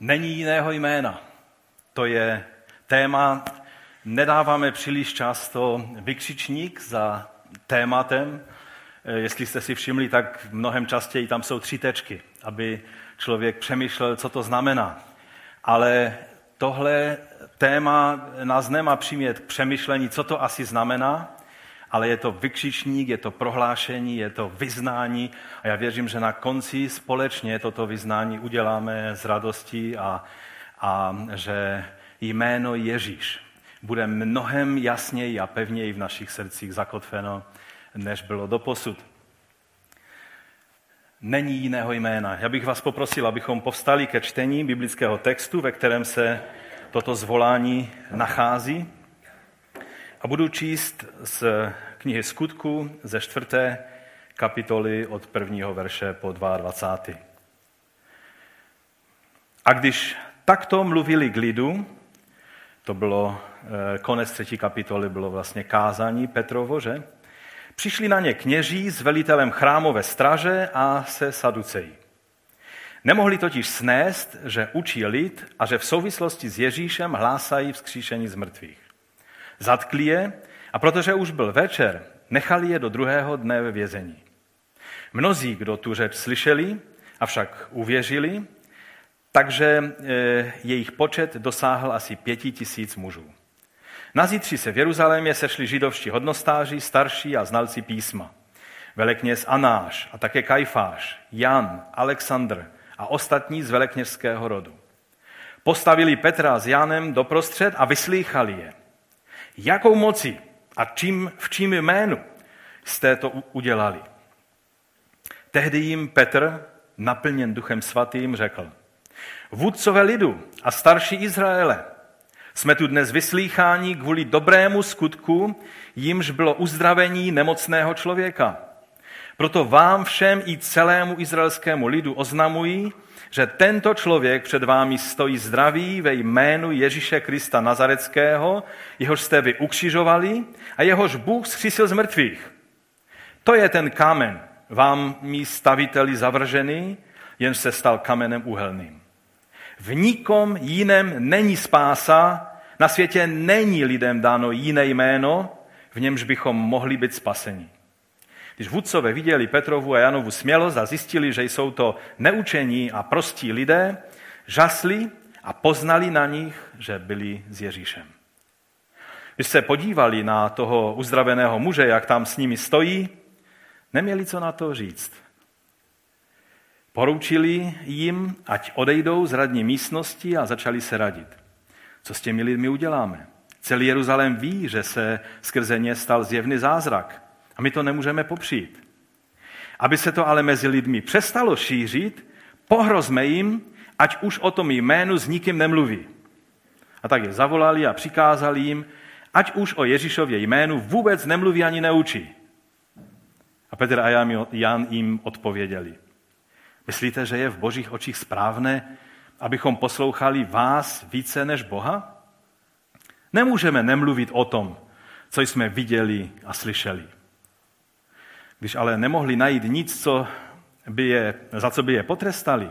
Není jiného jména. To je téma, nedáváme příliš často vykřičník za tématem. Jestli jste si všimli, tak mnohem častěji tam jsou tři tečky, aby člověk přemýšlel, co to znamená. Ale tohle téma nás nemá přimět k přemýšlení, co to asi znamená, ale je to vykřičník, je to prohlášení, je to vyznání a já věřím, že na konci společně toto vyznání uděláme s radostí a, a že jméno Ježíš bude mnohem jasněji a pevněji v našich srdcích zakotveno, než bylo doposud. Není jiného jména. Já bych vás poprosil, abychom povstali ke čtení biblického textu, ve kterém se toto zvolání nachází. A budu číst z knihy Skutku ze čtvrté kapitoly od prvního verše po 22. A když takto mluvili k lidu, to bylo eh, konec třetí kapitoly, bylo vlastně kázání Petrovo, že? Přišli na ně kněží s velitelem chrámové straže a se saducejí. Nemohli totiž snést, že učí lid a že v souvislosti s Ježíšem hlásají vzkříšení z mrtvých. Zatkli je a protože už byl večer, nechali je do druhého dne ve vězení. Mnozí, kdo tu řeč slyšeli, avšak uvěřili, takže eh, jejich počet dosáhl asi pěti tisíc mužů. Na zítři se v Jeruzalémě sešli židovští hodnostáři, starší a znalci písma. Velekněz Anáš a také Kajfáš, Jan, Alexandr a ostatní z velekněžského rodu. Postavili Petra s Janem doprostřed a vyslýchali je. Jakou moci a čím, v čím jménu jste to udělali? Tehdy jim Petr, naplněn duchem svatým, řekl, vůdcové lidu a starší Izraele, jsme tu dnes vyslýcháni kvůli dobrému skutku, jimž bylo uzdravení nemocného člověka. Proto vám všem i celému izraelskému lidu oznamují, že tento člověk před vámi stojí zdravý ve jménu Ježíše Krista Nazareckého, jehož jste vy ukřižovali a jehož Bůh zkřísil z mrtvých. To je ten kámen, vám mý staviteli zavržený, jen se stal kamenem uhelným. V nikom jiném není spása, na světě není lidem dáno jiné jméno, v němž bychom mohli být spaseni. Když vůdcové viděli Petrovu a Janovu smělost a zjistili, že jsou to neučení a prostí lidé, žasli a poznali na nich, že byli s Ježíšem. Když se podívali na toho uzdraveného muže, jak tam s nimi stojí, neměli co na to říct. Poroučili jim, ať odejdou z radní místnosti a začali se radit. Co s těmi lidmi uděláme? Celý Jeruzalém ví, že se skrze ně stal zjevný zázrak. A my to nemůžeme popřít. Aby se to ale mezi lidmi přestalo šířit, pohrozme jim, ať už o tom jménu s nikým nemluví. A tak je zavolali a přikázali jim, ať už o Ježíšově jménu vůbec nemluví ani neučí. A Petr a Jan jim odpověděli. Myslíte, že je v božích očích správné, abychom poslouchali vás více než Boha? Nemůžeme nemluvit o tom, co jsme viděli a slyšeli. Když ale nemohli najít nic, co by je, za co by je potrestali,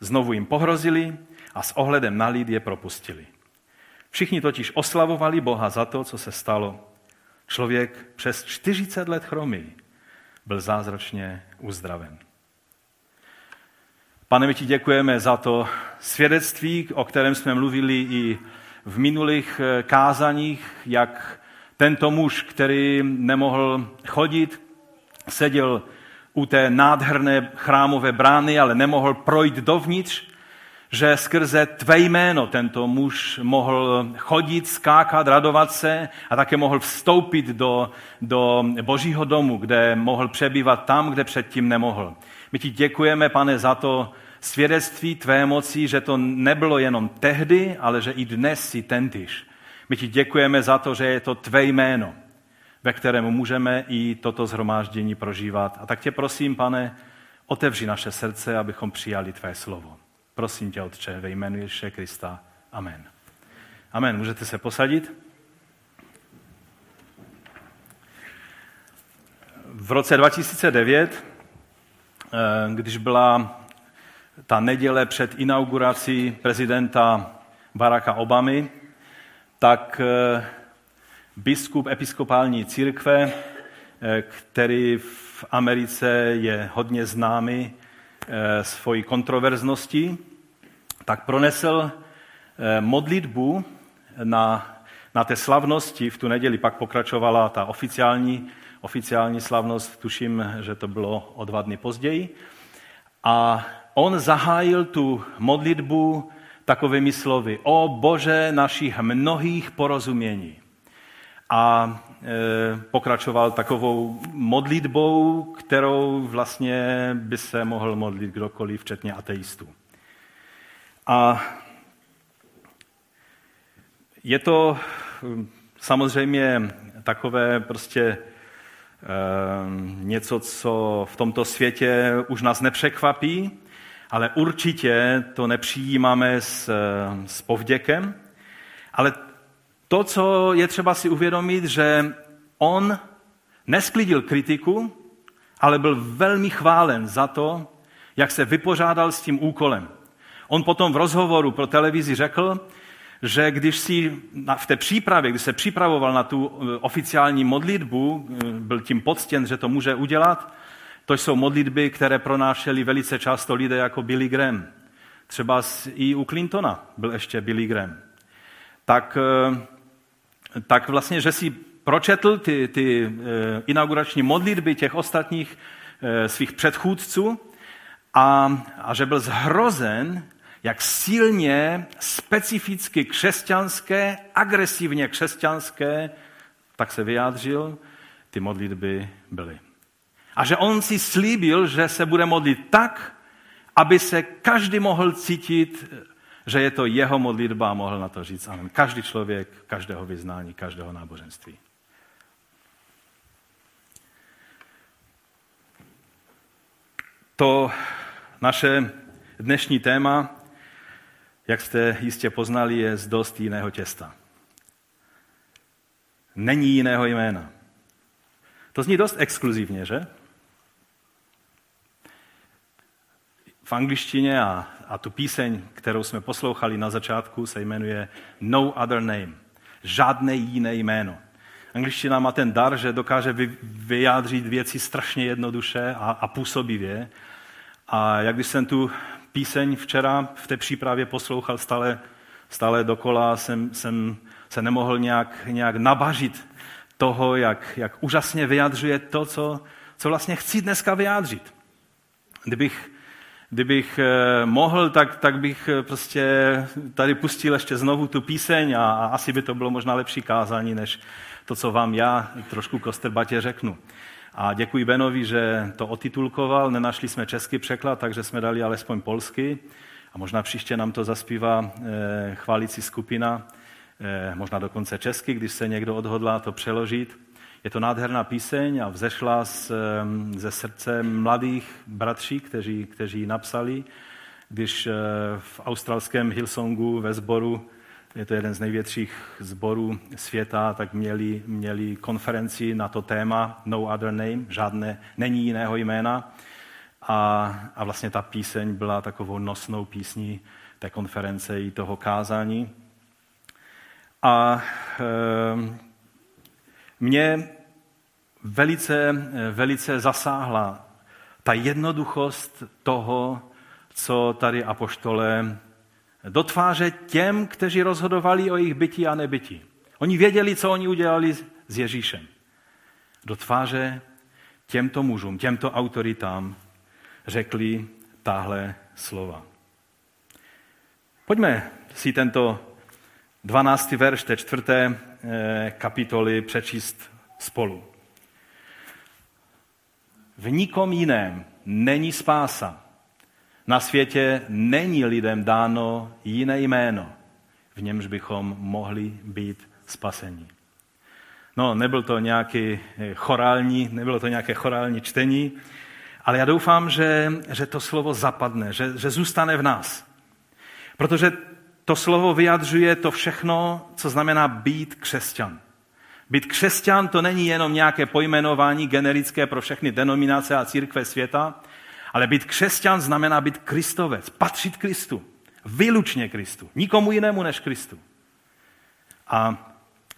znovu jim pohrozili a s ohledem na lid je propustili. Všichni totiž oslavovali Boha za to, co se stalo. Člověk přes 40 let chromý byl zázračně uzdraven. Pane, my ti děkujeme za to svědectví, o kterém jsme mluvili i v minulých eh, kázaních, jak tento muž, který nemohl chodit, seděl u té nádherné chrámové brány, ale nemohl projít dovnitř, že skrze tvé jméno tento muž mohl chodit, skákat, radovat se a také mohl vstoupit do, do božího domu, kde mohl přebývat tam, kde předtím nemohl. My ti děkujeme, pane, za to svědectví tvé moci, že to nebylo jenom tehdy, ale že i dnes si tentýž. My ti děkujeme za to, že je to tvé jméno, ve kterém můžeme i toto zhromáždění prožívat. A tak tě prosím, pane, otevři naše srdce, abychom přijali tvé slovo. Prosím tě, Otče, ve jménu Ježíše Krista. Amen. Amen. Můžete se posadit? V roce 2009, eh, když byla ta neděle před inaugurací prezidenta Baracka Obamy, tak eh, biskup episkopální církve, eh, který v Americe je hodně známý eh, svojí kontroverzností, tak pronesl modlitbu na, na té slavnosti. V tu neděli pak pokračovala ta oficiální, oficiální slavnost, tuším, že to bylo o dva dny později. A on zahájil tu modlitbu takovými slovy. O Bože našich mnohých porozumění. A e, pokračoval takovou modlitbou, kterou vlastně by se mohl modlit kdokoliv, včetně ateistů. A je to hm, samozřejmě takové prostě e, něco, co v tomto světě už nás nepřekvapí, ale určitě to nepřijímáme s, s povděkem. Ale to, co je třeba si uvědomit, že on nesklidil kritiku, ale byl velmi chválen za to, jak se vypořádal s tím úkolem. On potom v rozhovoru pro televizi řekl, že když si v té přípravě, když se připravoval na tu eh, oficiální modlitbu, eh, byl tím poctěn, že to může udělat, to jsou modlitby, které pronášeli velice často lidé jako Billy Graham. Třeba i u Clintona byl ještě Billy Graham. Tak, eh, tak vlastně, že si pročetl ty, ty eh, inaugurační modlitby těch ostatních eh, svých předchůdců a, a že byl zhrozen, jak silně specificky křesťanské, agresivně křesťanské, tak se vyjádřil, ty modlitby byly. A že on si slíbil, že se bude modlit tak, aby se každý mohl cítit, že je to jeho modlitba a mohl na to říct amen. Každý člověk, každého vyznání, každého náboženství. To naše dnešní téma, jak jste jistě poznali, je z dost jiného těsta. Není jiného jména. To zní dost exkluzivně, že? v angličtině a, a tu píseň, kterou jsme poslouchali na začátku, se jmenuje No Other Name. Žádné jiné jméno. Angličtina má ten dar, že dokáže vyjádřit věci strašně jednoduše a, a působivě. A jak když jsem tu píseň včera v té přípravě poslouchal stále, stále dokola, jsem, jsem se nemohl nějak, nějak nabažit toho, jak, jak úžasně vyjadřuje to, co, co vlastně chci dneska vyjádřit. Kdybych Kdybych eh, mohl, tak, tak bych eh, prostě tady pustil ještě znovu tu píseň a, a asi by to bylo možná lepší kázání, než to, co vám já trošku kosterbatě řeknu. A děkuji Benovi, že to otitulkoval. Nenašli jsme český překlad, takže jsme dali alespoň polsky. A možná příště nám to zaspívá eh, chválící skupina, možná dokonce česky, když se někdo odhodlá to přeložit. Je to nádherná píseň a vzešla z, ze srdce mladých bratří, kteří, kteří ji napsali, když eh, v australském Hillsongu ve sboru, je to jeden z největších sborů světa, tak měli, měli konferenci na to téma No Other Name, žádné, není jiného jména. A, a vlastně ta píseň byla takovou nosnou písní té konference i toho kázání. A e, mě velice, velice zasáhla ta jednoduchost toho, co tady apoštole dotváře těm, kteří rozhodovali o jejich bytí a nebytí. Oni věděli, co oni udělali s Ježíšem. Do tváře těmto mužům, těmto autoritám řekli tahle slova. Pojďme si tento 12. verš té čtvrté eh, kapitoly přečíst spolu. V nikom jiném není spása. Na světě není lidem dáno jiné jméno, v němž bychom mohli být spaseni. No, nebyl to nějaký eh, chorální, nebylo to nějaké chorální čtení, ale já doufám, že, že to slovo zapadne, že, že zůstane v nás. Protože to slovo vyjadřuje to všechno, co znamená být křesťan. Být křesťan to není jenom nějaké pojmenování generické pro všechny denominace a církve světa, Ale být křesťan znamená být kristovec, patřit Kristu. Vylučně Kristu. Nikomu jinému než Kristu. A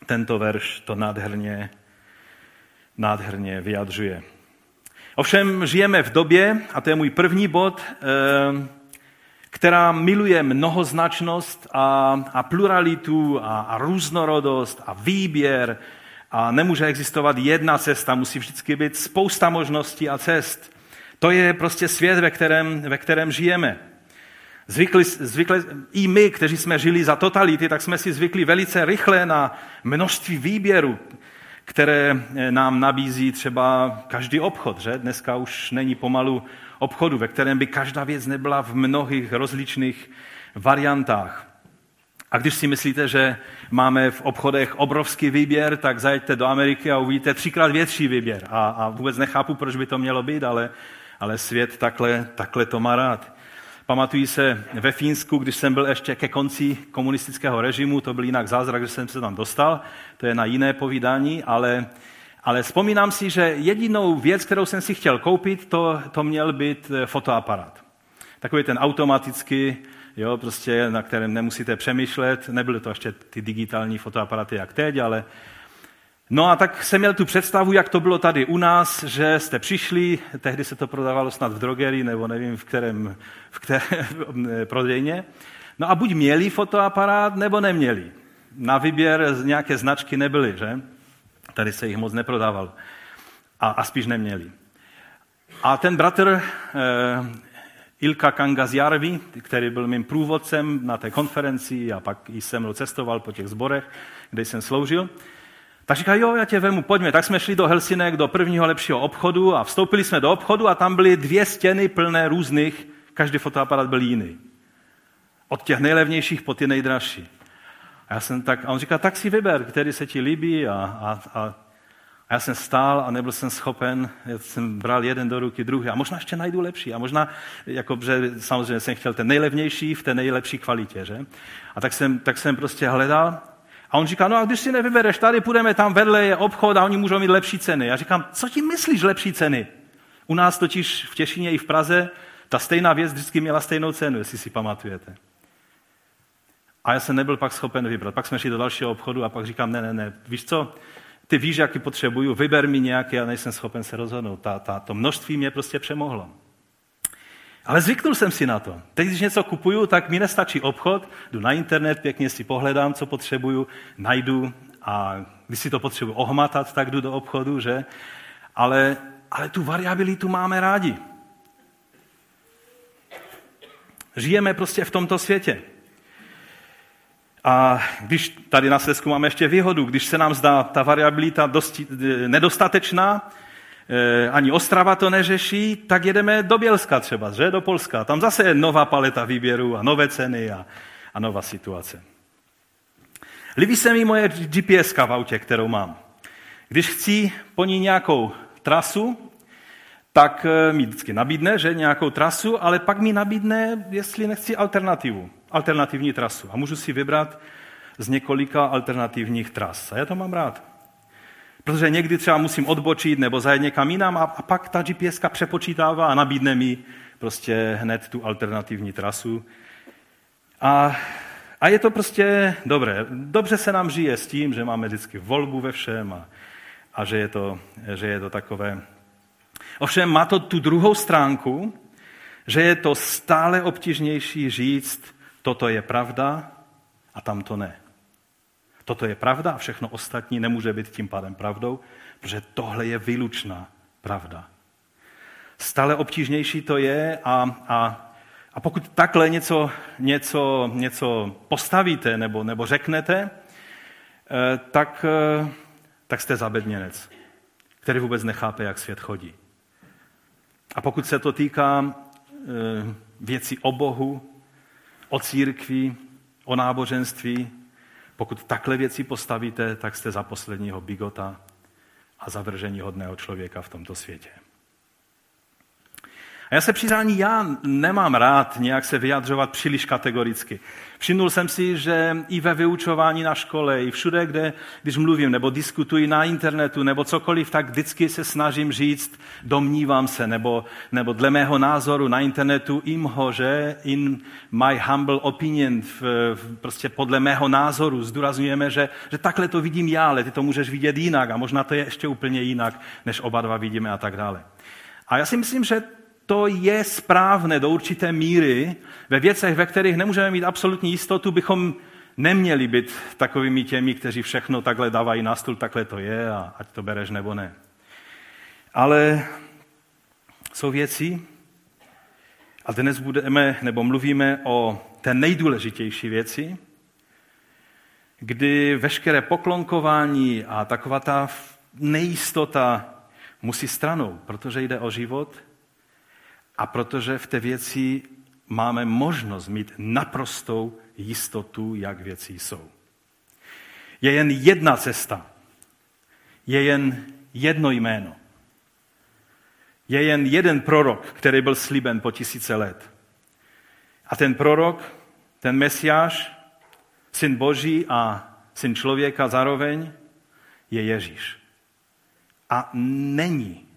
tento verš to nádherně, nádherně vyjadřuje. Ovšem žijeme v době, a to je můj první bod, eh, která miluje mnohoznačnost a, a pluralitu a, a různorodost a výběr a nemůže existovat jedna cesta, musí vždycky být spousta možností a cest. To je prostě svět, ve kterém, ve kterém žijeme. Zvykli, zvykli, I my, kteří jsme žili za totality, tak jsme si zvykli velice rychle na množství výběru, které nám nabízí třeba každý obchod. Že? Dneska už není pomalu obchodu, ve kterém by každá věc nebyla v mnohých rozličných variantách. A když si myslíte, že máme v obchodech obrovský výběr, tak zajeďte do Ameriky a uvidíte třikrát větší výběr. A, a vůbec nechápu, proč by to mělo být, ale, ale svět takhle, takhle to má rád. Pamatuji se ve Fínsku, když jsem byl ještě ke konci komunistického režimu, to byl jinak zázrak, že jsem se tam dostal, to je na jiné povídání, ale ale vzpomínám si, že jedinou věc, kterou jsem si chtěl koupit, to, to měl být fotoaparát. Takový ten automatický, jo, prostě, na kterém nemusíte přemýšlet. Nebyly to ještě ty digitální fotoaparaty jak teď, ale No a tak jsem měl tu představu, jak to bylo tady u nás, že jste přišli, tehdy se to prodávalo snad v drogerii, nebo nevím v kterém, v které prodejně. No a buď měli fotoaparát, nebo neměli. Na výběr nějaké značky nebyly, že? Tady se jich moc neprodával. A, a spíš neměli. A ten bratr eh, Ilka Kangazjarvi, který byl mým průvodcem na té konferenci a pak i se mnou cestoval po těch zborech, kde jsem sloužil, tak říká, jo, já tě vemu, pojďme. Tak jsme šli do Helsinek, do prvního lepšího obchodu a vstoupili jsme do obchodu a tam byly dvě stěny plné různých, každý fotoaparát byl jiný. Od těch nejlevnějších po ty nejdražší. A, já jsem tak, a on říká, tak si vyber, který se ti líbí. A, a, a, a já jsem stál a nebyl jsem schopen, já jsem bral jeden do ruky, druhý a možná ještě najdu lepší. A možná, jako, že samozřejmě jsem chtěl ten nejlevnější v té nejlepší kvalitě. Že? A tak jsem, tak jsem prostě hledal a on říká, no a když si nevybereš tady, půjdeme tam vedle, je obchod a oni můžou mít lepší ceny. Já říkám, co ti myslíš lepší ceny? U nás totiž v Těšině i v Praze ta stejná věc vždycky měla stejnou cenu, jestli si pamatujete. A já jsem nebyl pak schopen vybrat. Pak jsme šli do dalšího obchodu a pak říkám, ne, ne, ne, víš co, ty víš, jaký potřebuju, vyber mi nějaký a nejsem schopen se rozhodnout. Ta, ta, to množství mě prostě přemohlo. Ale zvyknul jsem si na to. Teď, když něco kupuju, tak mi nestačí obchod, jdu na internet, pěkně si pohledám, co potřebuju, najdu a když si to potřebuji ohmatat, tak jdu do obchodu, že? Ale, ale tu variabilitu máme rádi. Žijeme prostě v tomto světě. A když tady na Slesku máme ještě výhodu, když se nám zdá ta variabilita dosti, nedostatečná, eh, ani Ostrava to neřeší, tak jedeme do Bělska třeba, že? do Polska. Tam zase je nová paleta výběru a nové ceny a, a nová situace. Líbí se mi moje GPS v autě, kterou mám. Když chci po ní nějakou trasu, tak eh, mi vždycky nabídne, že nějakou trasu, ale pak mi nabídne, jestli nechci alternativu alternativní trasu a můžu si vybrat z několika alternativních tras. A já to mám rád. Protože někdy třeba musím odbočit nebo zajet někam jinam a, a pak ta GPS přepočítává a nabídne mi prostě hned tu alternativní trasu. A, a je to prostě dobré. Dobře se nám žije s tím, že máme vždycky volbu ve všem a, a že, je to, že je to takové. Ovšem má to tu druhou stránku, že je to stále obtížnější říct, toto je pravda a tam to ne. Toto je pravda a všechno ostatní nemůže být tím pádem pravdou, protože tohle je výlučná pravda. Stále obtížnější to je a, a, a pokud takhle něco, něco, něco postavíte nebo, nebo řeknete, eh, tak, eh, tak jste zabedněnec, který vůbec nechápe, jak svět chodí. A pokud se to týká eh, věcí o Bohu, o církvi, o náboženství. Pokud takhle věci postavíte, tak jste za posledního bigota a zavržení hodného člověka v tomto světě. A já se přiznání, já nemám rád nějak se vyjadřovat příliš kategoricky. Všimnul jsem si, že i ve vyučování na škole, i všude, kde, když mluvím nebo diskutuji na internetu nebo cokoliv, tak vždycky se snažím říct, domnívám se, nebo, nebo dle mého názoru na internetu im ho, že in my humble opinion, v, v, prostě podle mého názoru zdůrazňujeme, že, že takhle to vidím já, ale ty to můžeš vidět jinak a možná to je ještě úplně jinak, než oba dva vidíme a tak dále. A já si myslím, že to je správné do určité míry. Ve věcech, ve kterých nemůžeme mít absolutní jistotu, bychom neměli být takovými těmi, kteří všechno takhle dávají na stůl, takhle to je a ať to bereš nebo ne. Ale jsou věci, a dnes budeme, nebo mluvíme o té nejdůležitější věci, kdy veškeré poklonkování a taková ta nejistota musí stranou, protože jde o život a protože v té věci máme možnost mít naprostou jistotu, jak věci jsou. Je jen jedna cesta. Je jen jedno jméno. Je jen jeden prorok, který byl slíben po tisíce let. A ten prorok, ten mesiáš, syn Boží a syn člověka zároveň, je Ježíš. A není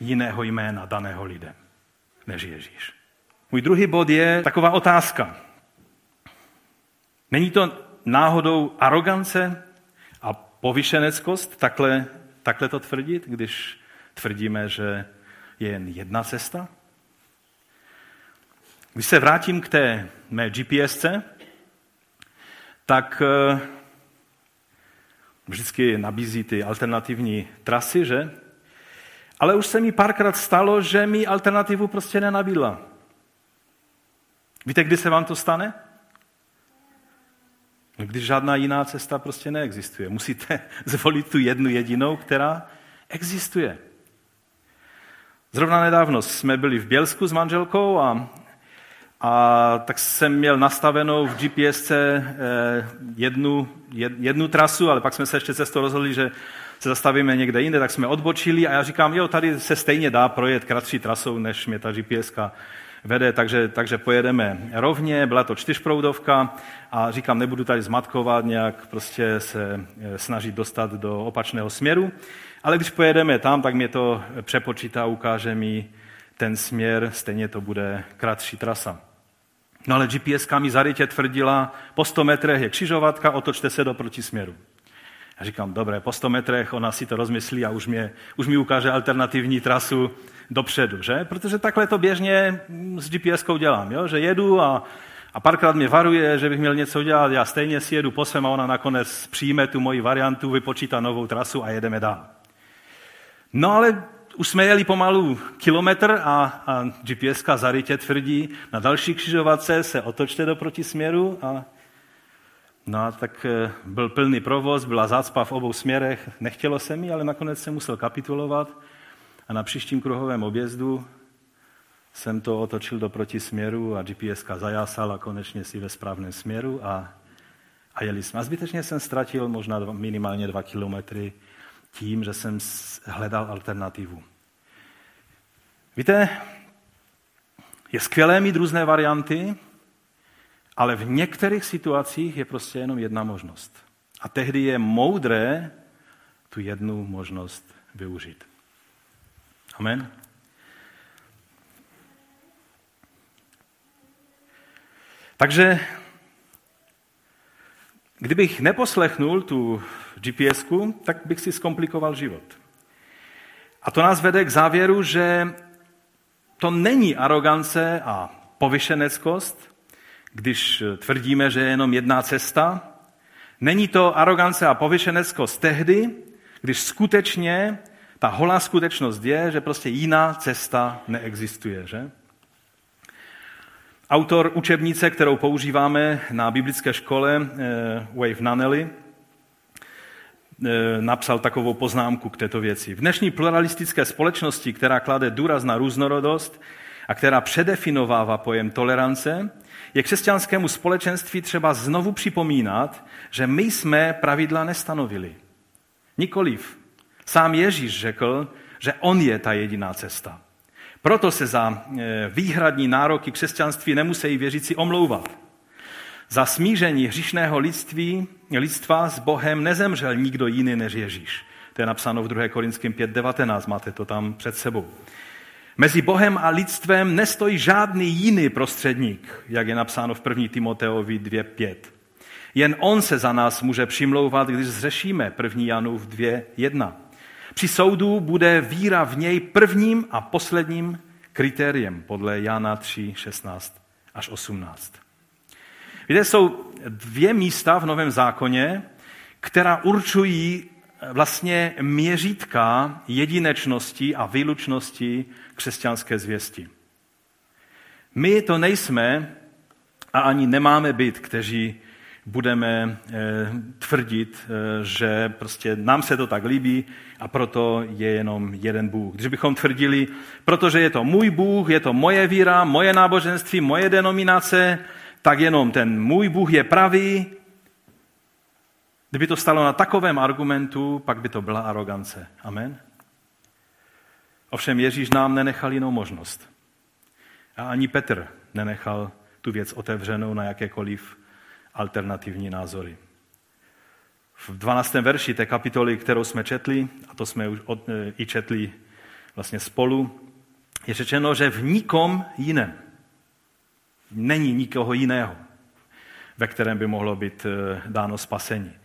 jiného jména daného lidem než Ježíš. Můj druhý bod je taková otázka. Není to náhodou arogance a povyšeneckost takhle, takhle to tvrdit, když tvrdíme, že je jen jedna cesta? Když se vrátím k té mé GPSce, tak eh, vždycky nabízí ty alternativní trasy, že? Ale už se mi párkrát stalo, že mi alternativu prostě nenabídla. Víte, kdy se vám to stane? No, když žádná jiná cesta prostě neexistuje. Musíte zvolit tu jednu jedinou, která existuje. Zrovna nedávno jsme byli v Bělsku s manželkou a, a tak jsem měl nastavenou v GPS eh, jednu, jednu trasu, ale pak jsme se ještě cestou rozhodli, že se zastavíme někde jinde, tak jsme odbočili a já říkám, jo, tady se stejně dá projet kratší trasou, než mě ta GPS vede, takže, takže pojedeme rovně, byla to čtyřproudovka a říkám, nebudu tady zmatkovat, nějak prostě se eh, snažit dostat do opačného směru, ale když pojedeme tam, tak mě to přepočítá, ukáže mi ten směr, stejně to bude kratší trasa. No ale GPS mi zarytě tvrdila, po 100 metrech je křižovatka, otočte se do protisměru. Já říkám, dobré, po 100 metrech ona si to rozmyslí a už, mě, už mi ukáže alternativní trasu dopředu, že? Protože takhle to běžně s GPS-kou dělám, jo? že jedu a, a párkrát mě varuje, že bych měl něco dělat, já stejně si jedu po svém a ona nakonec přijme tu moji variantu, vypočítá novou trasu a jedeme dál. No ale už jsme jeli pomalu kilometr a, a GPS-ka zarytě tvrdí, na další křižovatce se otočte do protisměru a No a tak eh, byl plný provoz, byla zácpa v obou směrech, nechtělo se mi, ale nakonec jsem musel kapitulovat a na příštím kruhovém objezdu jsem to otočil do protisměru a GPS zajásal a konečně si ve správném směru a, a jeli jsme. A zbytečně jsem ztratil možná dva, minimálně dva kilometry tím, že jsem hledal alternativu. Víte, je skvělé mít různé varianty, ale v některých situacích je prostě jenom jedna možnost. A tehdy je moudré tu jednu možnost využít. Amen. Takže kdybych neposlechnul tu gps tak bych si zkomplikoval život. A to nás vede k závěru, že to není arogance a povyšeneckost, když tvrdíme, že je jenom jedna cesta. Není to arogance a povyšeneckost tehdy, když skutečně ta holá skutečnost je, že prostě jiná cesta neexistuje. Že? Autor učebnice, kterou používáme na biblické škole, eh, Wave Nunnally, eh, napsal takovou poznámku k této věci. V dnešní pluralistické společnosti, která klade důraz na různorodost a která předefinovává pojem tolerance, je křesťanskému společenství třeba znovu připomínat, že my jsme pravidla nestanovili. Nikoliv. Sám Ježíš řekl, že on je ta jediná cesta. Proto se za eh, výhradní nároky křesťanství nemusí věřící omlouvat. Za smíření hřišného lidství, lidstva s Bohem nezemřel nikdo jiný než Ježíš. To je napsáno v 2. Korinským 5.19, máte to tam před sebou. Mezi Bohem a lidstvem nestojí žádný jiný prostředník, jak je napsáno v 1. Timoteovi 2.5. Jen on se za nás může přimlouvat, když zřešíme 1. Janův 2.1. Při soudu bude víra v něj prvním a posledním kritériem podle Jana 3, 16 až 18. Víte, jsou dvě místa v Novém zákoně, která určují vlastně měřítka jedinečnosti a výlučnosti křesťanské zvěsti. My to nejsme a ani nemáme být, kteří budeme eh, tvrdit, eh, že prostě nám se to tak líbí a proto je jenom jeden Bůh. Když bychom tvrdili, protože je to můj Bůh, je to moje víra, moje náboženství, moje denominace, tak jenom ten můj Bůh je pravý. Kdyby to stalo na takovém argumentu, pak by to byla arogance. Amen. Ovšem Ježíš nám nenechal jinou možnost. A ani Petr nenechal tu věc otevřenou na jakékoliv alternativní názory. V 12. verši té kapitoly, kterou jsme četli, a to jsme už od, e, i četli vlastně spolu, je řečeno, že v nikom jiném není nikoho jiného, ve kterém by mohlo být e, dáno spasení.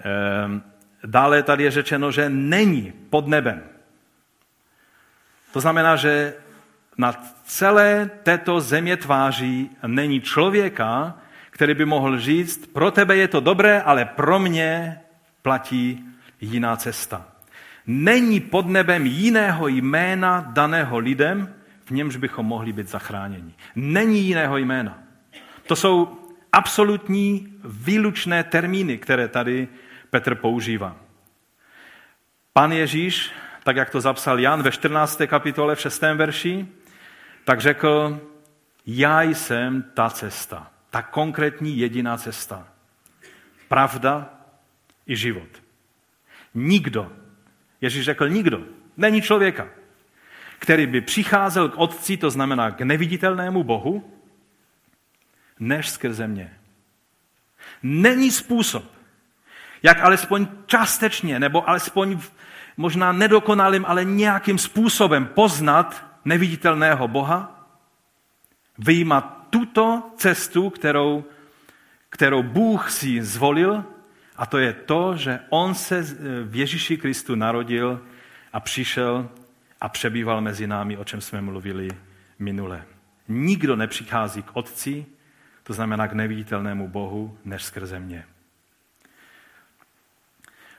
Ehm, dále tady je řečeno, že není pod nebem. To znamená, že na celé této země tváří není člověka, který by mohl říct, pro tebe je to dobré, ale pro mě platí jiná cesta. Není pod nebem jiného jména daného lidem, v němž bychom mohli být zachráněni. Není jiného jména. To jsou absolutní výlučné termíny, které tady Petr používá. Pan Ježíš, tak jak to zapsal Jan ve 14. kapitole v 6. verši, tak řekl, já jsem ta cesta ta konkrétní jediná cesta. Pravda i život. Nikdo, Ježíš řekl nikdo, není člověka, který by přicházel k Otci, to znamená k neviditelnému Bohu, než skrze mě. Není způsob, jak alespoň částečně, nebo alespoň možná nedokonalým, ale nějakým způsobem poznat neviditelného Boha, vyjímat tuto cestu, kterou, kterou Bůh si zvolil, a to je to, že on se v Ježíši Kristu narodil a přišel a přebýval mezi námi, o čem jsme mluvili minule. Nikdo nepřichází k Otci, to znamená k neviditelnému Bohu, než skrze mě.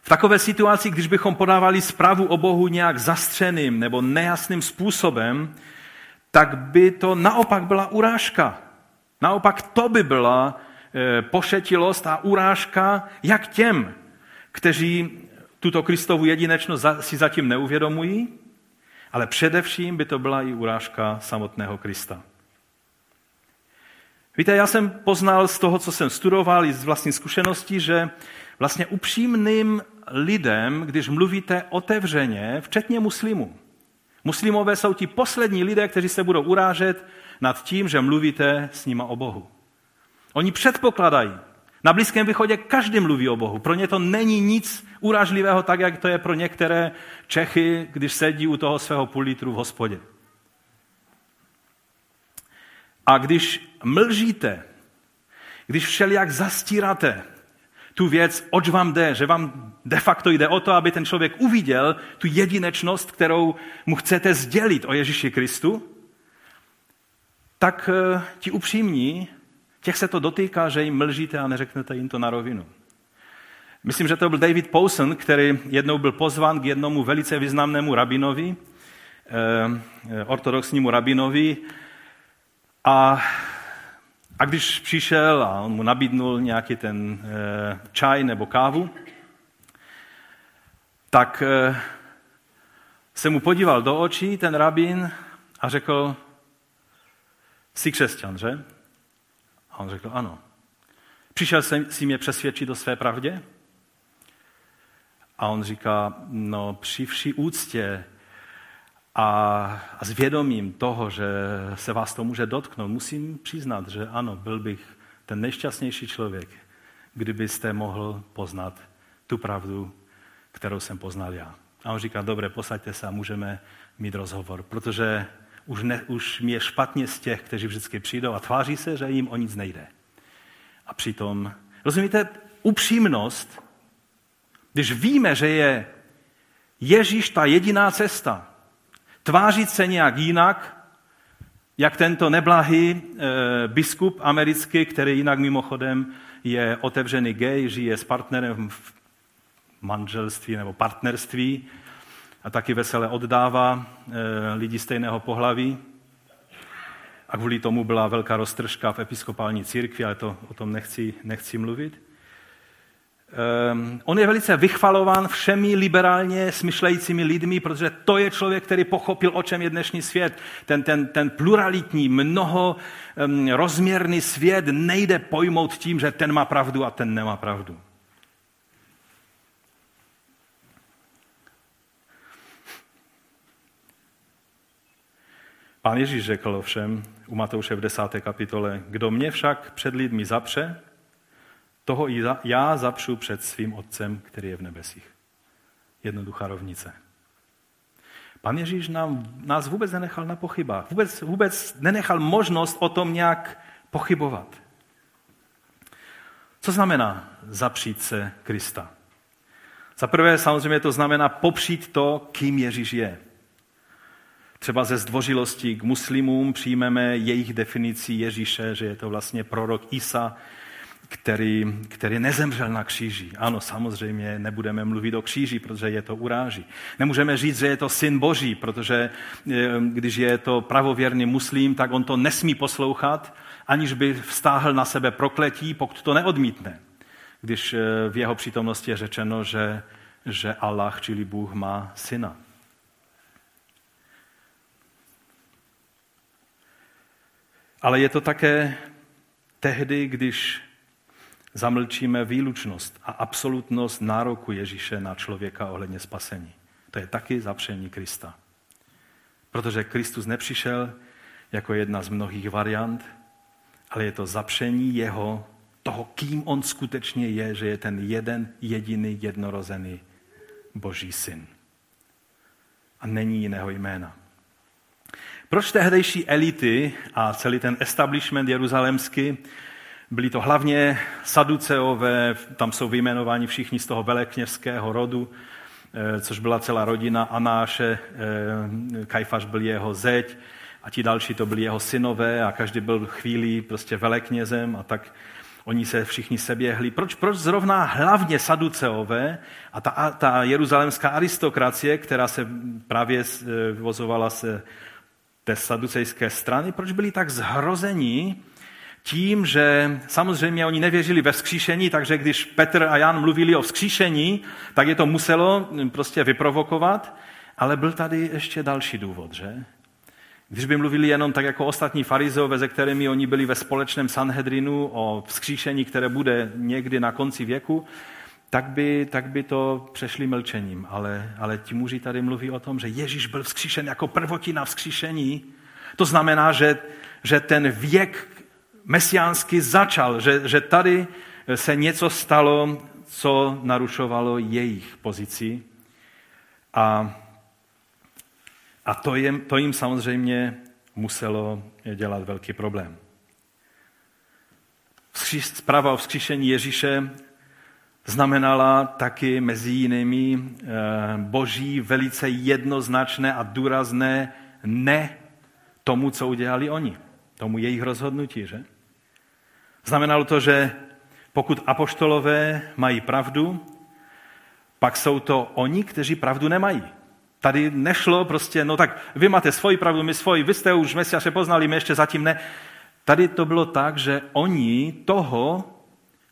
V takové situaci, když bychom podávali zprávu o Bohu nějak zastřeným nebo nejasným způsobem, tak by to naopak byla urážka. Naopak to by byla eh, pošetilost a urážka jak těm, kteří tuto Kristovu jedinečnost si zatím neuvědomují, ale především by to byla i urážka samotného Krista. Víte, já jsem poznal z toho, co jsem studoval, i z vlastní zkušenosti, že vlastně upřímným lidem, když mluvíte otevřeně, včetně muslimů, Muslimové jsou ti poslední lidé, kteří se budou urážet nad tím, že mluvíte s nima o Bohu. Oni předpokladají. Na Blízkém východě každý mluví o Bohu. Pro ně to není nic urážlivého, tak jak to je pro některé Čechy, když sedí u toho svého půl litru v hospodě. A když mlžíte, když všelijak zastíráte tu věc, oč vám jde, že vám de facto jde o to, aby ten člověk uviděl tu jedinečnost, kterou mu chcete sdělit o Ježíši Kristu, tak eh, ti upřímní, těch se to dotýká, že jim mlžíte a neřeknete jim to na rovinu. Myslím, že to byl David Powson, který jednou byl pozván k jednomu velice významnému rabinovi, eh, ortodoxnímu rabinovi, a a když přišel a on mu nabídnul nějaký ten e, čaj nebo kávu, tak e, se mu podíval do očí ten rabín a řekl, jsi křesťan, že? A on řekl, ano. Přišel si mě přesvědčit o své pravdě? A on říká, no při vší úctě, a, a s vědomím toho, že se vás to může dotknout, musím přiznat, že ano, byl bych ten nejšťastnější člověk, kdybyste mohl poznat tu pravdu, kterou jsem poznal já. A on říká, dobré, posaďte se a můžeme mít rozhovor, protože už, ne, už mi je špatně z těch, kteří vždycky přijdou a tváří se, že jim o nic nejde. A přitom, rozumíte, upřímnost, když víme, že je Ježíš ta jediná cesta, tvářit se nějak jinak, jak tento neblahý e, biskup americký, který jinak mimochodem je otevřený gay, žije s partnerem v manželství nebo partnerství a taky vesele oddává e, lidi stejného pohlaví. A kvůli tomu byla velká roztržka v episkopální církvi, ale to, o tom nechci, nechci mluvit. Um, on je velice vychvalován všemi liberálně smyšlejícími lidmi, protože to je člověk, který pochopil, o čem je dnešní svět. Ten, ten, ten pluralitní, mnoho um, rozměrný svět nejde pojmout tím, že ten má pravdu a ten nemá pravdu. Pán Ježíš řekl ovšem u Matouše v desáté kapitole, kdo mě však před lidmi zapře, toho i já zapřu před svým Otcem, který je v nebesích. Jednoduchá rovnice. Pan Ježíš nám, nás vůbec nenechal na pochybách. Vůbec, vůbec nenechal možnost o tom nějak pochybovat. Co znamená zapřít se Krista? Za prvé samozřejmě to znamená popřít to, kým Ježíš je. Třeba ze zdvořilosti k muslimům přijmeme jejich definici Ježíše, že je to vlastně prorok Isa, který, který nezemřel na kříži. Ano, samozřejmě nebudeme mluvit o kříži, protože je to uráží. Nemůžeme říct, že je to syn boží, protože eh, když je to pravověrný muslim, tak on to nesmí poslouchat, aniž by vztáhl na sebe prokletí, pokud to neodmítne. Když eh, v jeho přítomnosti je řečeno, že, že Allah, čili Bůh, má syna. Ale je to také tehdy, když zamlčíme výlučnost a absolutnost nároku Ježíše na člověka ohledně spasení. To je taky zapření Krista. Protože Kristus nepřišel jako jedna z mnohých variant, ale je to zapření jeho, toho, kým on skutečně je, že je ten jeden, jediný, jednorozený Boží syn. A není jiného jména. Proč tehdejší elity a celý ten establishment jeruzalemský byli to hlavně saduceové, tam jsou vyjmenováni všichni z toho velekněžského rodu, eh, což byla celá rodina Anáše, eh, Kajfaš byl jeho zeď a ti další to byli jeho synové a každý byl chvíli prostě veleknězem a tak oni se všichni seběhli. Proč, proč zrovna hlavně saduceové a ta, ta jeruzalemská aristokracie, která se právě eh, vyvozovala se té saducejské strany, proč byli tak zhrození tím, že samozřejmě oni nevěřili ve vzkříšení, takže když Petr a Jan mluvili o vzkříšení, tak je to muselo prostě vyprovokovat, ale byl tady ještě další důvod, že? Když by mluvili jenom tak jako ostatní farizeové, se kterými oni byli ve společném Sanhedrinu o vzkříšení, které bude někdy na konci věku, tak by, tak by to přešli mlčením. Ale, ale ti muži tady mluví o tom, že Ježíš byl vzkříšen jako prvotina vzkříšení. To znamená, že, že ten věk mesiánsky začal, že, že tady se něco stalo, co narušovalo jejich pozici. A, a to, jim, to jim samozřejmě muselo dělat velký problém. Zpráva o vzkříšení Ježíše znamenala taky mezi jinými eh, boží velice jednoznačné a důrazné ne tomu, co udělali oni, tomu jejich rozhodnutí, že? Znamenalo to, že pokud apoštolové mají pravdu, pak jsou to oni, kteří pravdu nemají. Tady nešlo prostě, no tak vy máte svoji pravdu, my svoji, vy jste už Mesiaše poznali, my ještě zatím ne. Tady to bylo tak, že oni toho,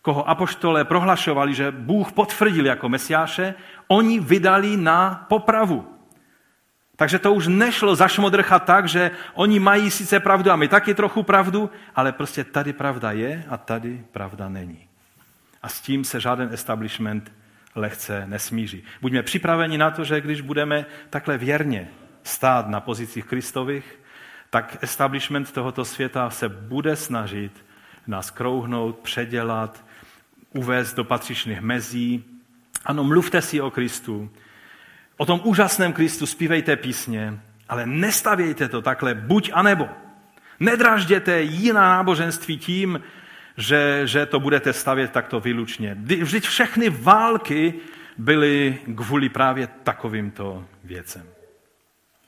koho apoštole prohlašovali, že Bůh potvrdil jako Mesiáše, oni vydali na popravu. Takže to už nešlo zašmodrchat tak, že oni mají sice pravdu a my taky trochu pravdu, ale prostě tady pravda je a tady pravda není. A s tím se žádný establishment lehce nesmíří. Buďme připraveni na to, že když budeme takhle věrně stát na pozicích Kristových, tak establishment tohoto světa se bude snažit nás krouhnout, předělat, uvést do patřičných mezí. Ano, mluvte si o Kristu, o tom úžasném Kristu, zpívejte písně, ale nestavějte to takhle buď a nebo. Nedražděte jiná náboženství tím, že, že to budete stavět takto výlučně. Vždyť všechny války byly kvůli právě takovýmto věcem.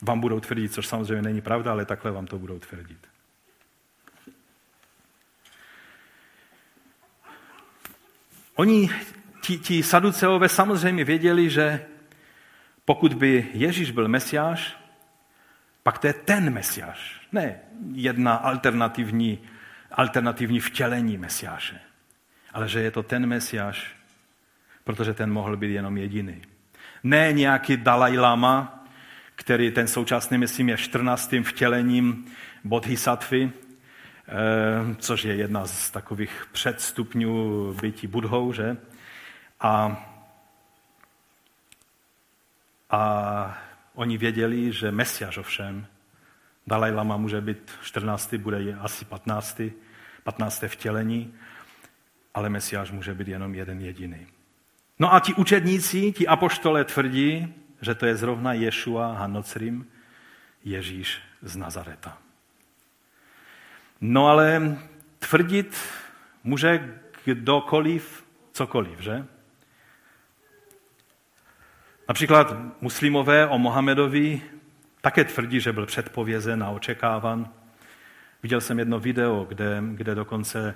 Vám budou tvrdit, což samozřejmě není pravda, ale takhle vám to budou tvrdit. Oni, ti, ti saduceové samozřejmě věděli, že pokud by Ježíš byl mesiáš, pak to je ten mesiáš, ne jedna alternativní, alternativní vtělení mesiáše, ale že je to ten mesiáš, protože ten mohl být jenom jediný. Ne nějaký Dalai Lama, který ten současný, myslím, je 14. vtělením Bodhisattvy, eh, což je jedna z takových předstupňů bytí budhou, že? A, a oni věděli, že Mesiáš ovšem, Dalaj Lama může být 14. bude asi 15. 15. vtělení, ale Mesiáš může být jenom jeden jediný. No a ti učedníci, ti apoštole tvrdí, že to je zrovna Ješua Hanocrim, Ježíš z Nazareta. No ale tvrdit může kdokoliv cokoliv, že? Například muslimové o Mohamedovi také tvrdí, že byl předpovězen a očekávan. Viděl jsem jedno video, kde, kde dokonce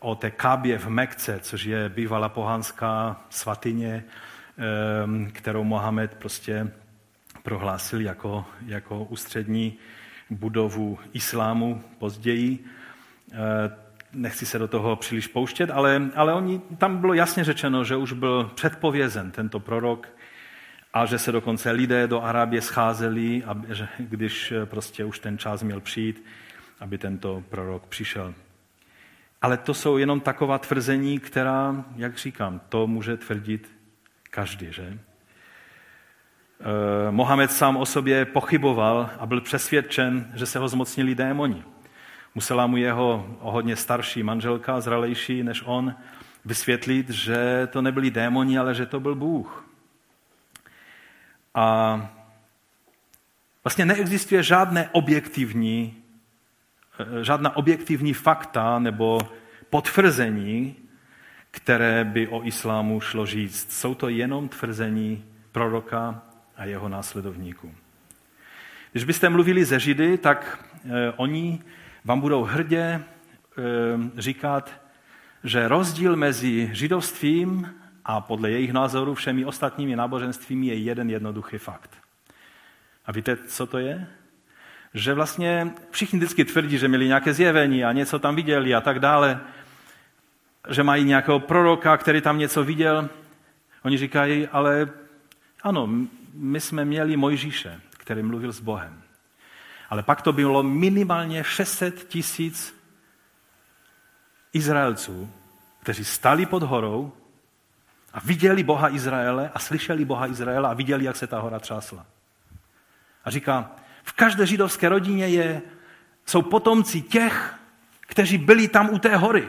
o té Kábě v Mekce, což je bývalá pohanská svatyně, kterou Mohamed prostě prohlásil jako, jako ústřední budovu islámu později. Ehm, nechci se do toho příliš pouštět, ale, ale oni, tam bylo jasně řečeno, že už byl předpovězen tento prorok a že se dokonce lidé do Arábie scházeli, když prostě už ten čas měl přijít, aby tento prorok přišel. Ale to jsou jenom taková tvrzení, která, jak říkám, to může tvrdit každý, že? Eh, Mohamed sám o sobě pochyboval a byl přesvědčen, že se ho zmocnili démoni. Musela mu jeho o hodně starší manželka, zralejší než on, vysvětlit, že to nebyli démoni, ale že to byl Bůh. A vlastně neexistuje žádné objektivní Eh, žádná objektivní fakta nebo potvrzení, které by o islámu šlo říct. Jsou to jenom tvrzení proroka a jeho následovníků. Když byste mluvili ze Židy, tak eh, oni vám budou hrdě eh, říkat, že rozdíl mezi židovstvím a podle jejich názoru všemi ostatními náboženstvími je jeden jednoduchý fakt. A víte, co to je? že vlastně všichni vždycky tvrdí, že měli nějaké zjevení a něco tam viděli a tak dále, že mají nějakého proroka, který tam něco viděl. Oni říkají, ale ano, my jsme měli Mojžíše, který mluvil s Bohem. Ale pak to bylo minimálně 600 tisíc Izraelců, kteří stali pod horou a viděli Boha Izraele a slyšeli Boha Izraela a viděli, jak se ta hora třásla. A říká, v každé židovské rodině je, jsou potomci těch, kteří byli tam u té hory.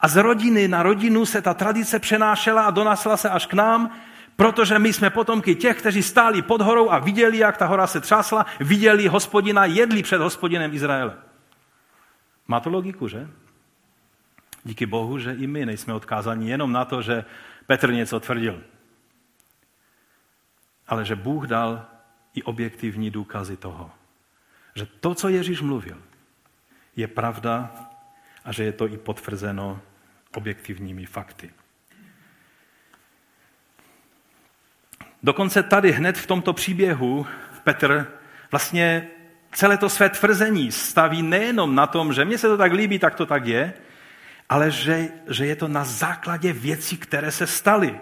A z rodiny na rodinu se ta tradice přenášela a donásla se až k nám, protože my jsme potomky těch, kteří stáli pod horou a viděli, jak ta hora se třásla, viděli hospodina, jedli před hospodinem Izraele. Má to logiku, že? Díky Bohu, že i my nejsme odkázáni jenom na to, že Petr něco tvrdil. Ale že Bůh dal i objektivní důkazy toho, že to, co Ježíš mluvil, je pravda a že je to i potvrzeno objektivními fakty. Dokonce tady hned v tomto příběhu Petr vlastně celé to své tvrzení staví nejenom na tom, že mně se to tak líbí, tak to tak je, ale že, že je to na základě věcí, které se staly.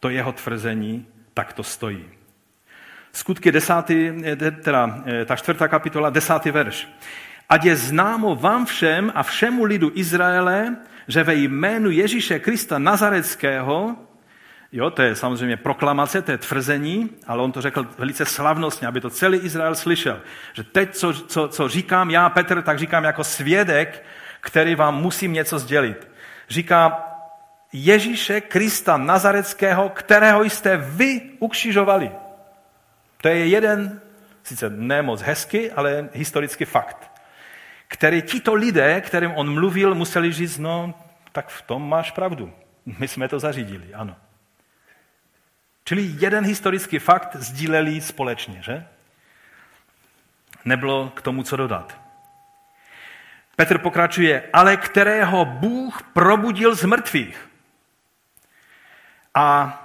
To jeho tvrzení tak to stojí. Skutky desátý, eh, teda eh, ta čtvrtá kapitola, desátý verš. Ať je známo vám všem a všemu lidu Izraele, že ve jménu Ježíše Krista Nazareckého, Jo, to je samozřejmě proklamace, to je tvrzení, ale on to řekl velice slavnostně, aby to celý Izrael slyšel. Že teď, co, co, co říkám já, Petr, tak říkám jako svědek, který vám musím něco sdělit. Říká Ježíše Krista Nazareckého, kterého jste vy ukřižovali. To je jeden, sice ne moc hezky, ale historický fakt, který tito lidé, kterým on mluvil, museli říct, no, tak v tom máš pravdu. My jsme to zařídili, ano. Čili jeden historický fakt sdíleli společně, že? Nebylo k tomu co dodat. Petr pokračuje, ale kterého Bůh probudil z mrtvých. A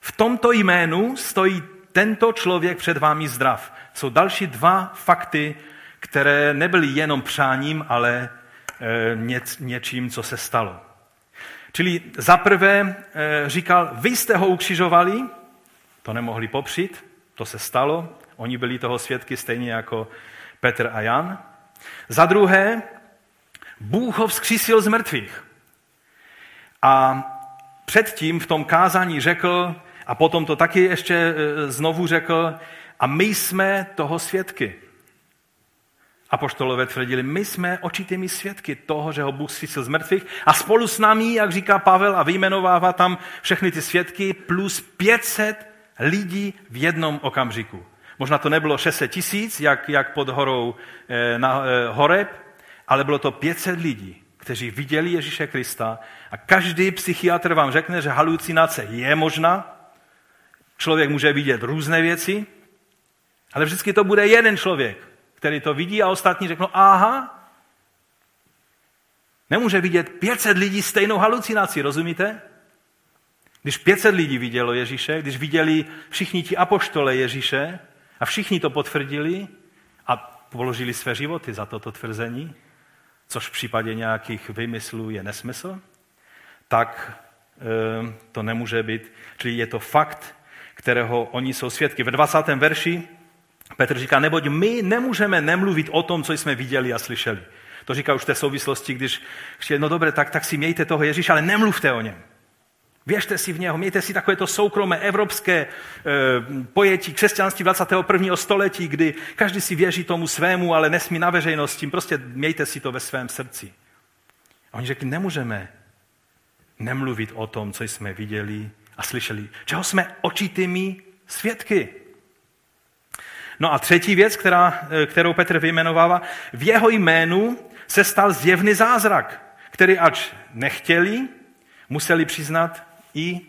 v tomto jménu stojí tento člověk před vámi zdrav. Jsou další dva fakty, které nebyly jenom přáním, ale e, něc, něčím, co se stalo. Čili zaprvé e, říkal, vy jste ho ukřižovali, to nemohli popřít, to se stalo, oni byli toho svědky stejně jako Petr a Jan. Za druhé, Bůh ho vzkřísil z mrtvých. A předtím v tom kázání řekl, a potom to taky ještě e, znovu řekl, a my jsme toho svědky. Apoštolové tvrdili, my jsme očitými svědky toho, že ho Bůh zkřísil z mrtvých a spolu s námi, jak říká Pavel a vyjmenovává tam všechny ty svědky, plus 500 lidí v jednom okamžiku. Možná to nebylo 600 tisíc, jak, jak pod horou e, na e, Horeb, ale bylo to 500 lidí, kteří viděli Ježíše Krista a každý psychiatr vám řekne, že halucinace je možná, člověk může vidět různé věci, ale vždycky to bude jeden člověk, který to vidí a ostatní řeknou, aha, nemůže vidět 500 lidí stejnou halucinaci, rozumíte? Když 500 lidí vidělo Ježíše, když viděli všichni ti apoštole Ježíše a všichni to potvrdili a položili své životy za toto tvrzení, což v případě nějakých vymyslů je nesmysl, tak e, to nemůže být. Čili je to fakt, kterého oni jsou svědky. Ve 20. verši Petr říká, neboť my nemůžeme nemluvit o tom, co jsme viděli a slyšeli. To říká už v té souvislosti, když no dobré, tak, tak si mějte toho Ježíše, ale nemluvte o něm. Věřte si v něho, mějte si takovéto soukromé evropské e, pojetí křesťanství 21. století, kdy každý si věří tomu svému, ale nesmí na veřejnosti. Prostě mějte si to ve svém srdci. A oni řekli, nemůžeme nemluvit o tom, co jsme viděli a slyšeli. Čeho jsme očitými svědky. No a třetí věc, která, eh, kterou Petr vyjmenovává, v jeho jménu se stal zjevný zázrak, který ač nechtěli, museli přiznat i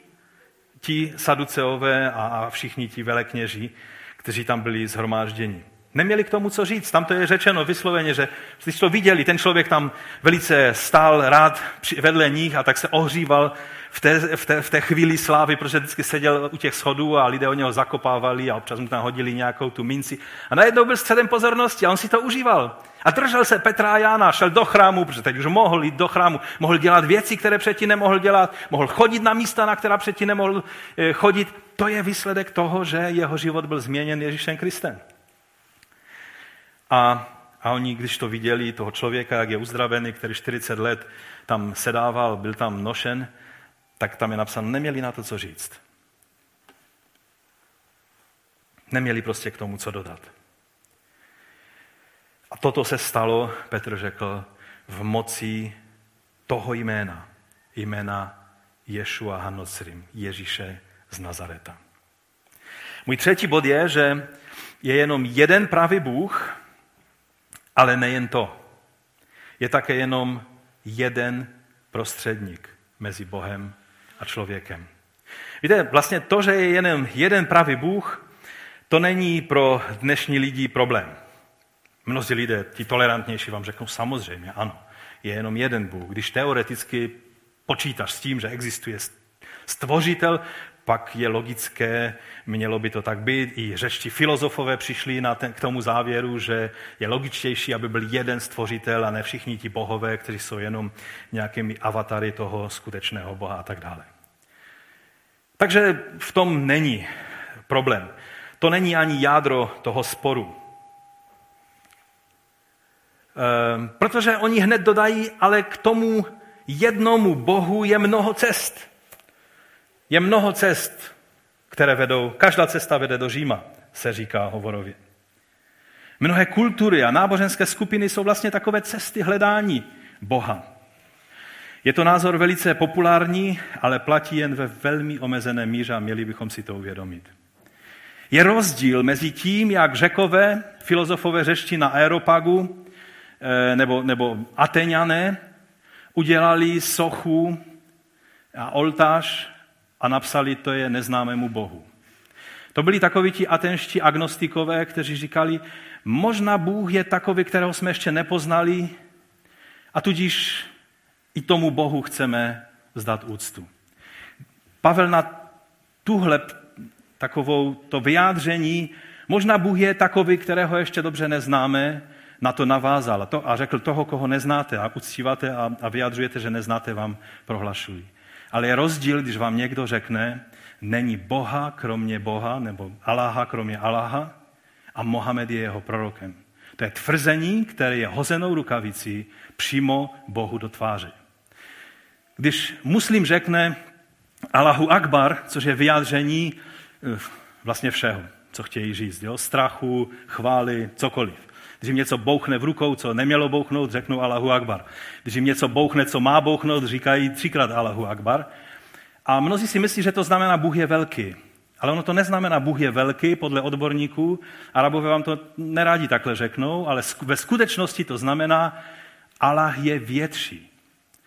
ti saduceové a všichni ti velekněži, kteří tam byli zhromážděni. Neměli k tomu co říct. Tam to je řečeno vysloveně, že když to viděli, ten člověk tam velice stál rád vedle nich a tak se ohříval v té, v, té, v té chvíli slávy, protože vždycky seděl u těch schodů a lidé o něho zakopávali a občas mu tam hodili nějakou tu minci. A najednou byl středem pozornosti a on si to užíval. A držel se Petra a Jána, šel do chrámu, protože teď už mohl jít do chrámu, mohl dělat věci, které předtím nemohl dělat, mohl chodit na místa, na která předtím nemohl eh, chodit. To je výsledek toho, že jeho život byl změněn Ježíšem Kristem. A, a oni, když to viděli, toho člověka, jak je uzdravený, který 40 let tam sedával, byl tam nošen, tak tam je napsáno, neměli na to co říct. Neměli prostě k tomu co dodat. A toto se stalo, Petr řekl, v moci toho jména, jména Ješua Hanocrim, Ježíše z Nazareta. Můj třetí bod je, že je jenom jeden pravý Bůh, ale nejen to. Je také jenom jeden prostředník mezi Bohem a člověkem. Víte, vlastně to, že je jenom jeden pravý Bůh, to není pro dnešní lidi problém. Mnozí lidé, ti tolerantnější, vám řeknou samozřejmě, ano, je jenom jeden Bůh. Když teoreticky počítáš s tím, že existuje stvořitel, pak je logické, mělo by to tak být. I řečtí filozofové přišli na ten, k tomu závěru, že je logičtější, aby byl jeden stvořitel a ne všichni ti bohové, kteří jsou jenom nějakými avatary toho skutečného boha a tak dále. Takže v tom není problém. To není ani jádro toho sporu. Ehm, protože oni hned dodají, ale k tomu jednomu Bohu je mnoho cest. Je mnoho cest, které vedou, každá cesta vede do Říma, se říká hovorově. Mnohé kultury a náboženské skupiny jsou vlastně takové cesty hledání Boha. Je to názor velice populární, ale platí jen ve velmi omezené míře a měli bychom si to uvědomit. Je rozdíl mezi tím, jak řekové, filozofové řešti na Aeropagu eh, nebo, nebo Ateňané udělali sochu a oltář a napsali, to je neznámému Bohu. To byli takoví ti atenští agnostikové, kteří říkali, možná Bůh je takový, kterého jsme ještě nepoznali a tudíž i tomu Bohu chceme zdat úctu. Pavel na tuhle takovou to vyjádření, možná Bůh je takový, kterého ještě dobře neznáme, na to navázal a, řekl toho, koho neznáte a uctíváte a, a vyjadřujete, že neznáte, vám prohlašují. Ale je rozdíl, když vám někdo řekne, není Boha kromě Boha, nebo Aláha kromě Aláha a Mohamed je jeho prorokem. To je tvrzení, které je hozenou rukavicí přímo Bohu do tváře. Když muslim řekne Allahu Akbar, což je vyjádření eh, vlastně všeho, co chtějí říct, jo? strachu, chvály, cokoliv. Když jim něco bouchne v rukou, co nemělo bouchnout, řeknou Allahu Akbar. Když jim něco bouchne, co má bouchnout, říkají třikrát Allahu Akbar. A mnozí si myslí, že to znamená Bůh je velký. Ale ono to neznamená Bůh je velký podle odborníků. Arabové vám to nerádi takhle řeknou, ale ve skutečnosti to znamená Allah je větší.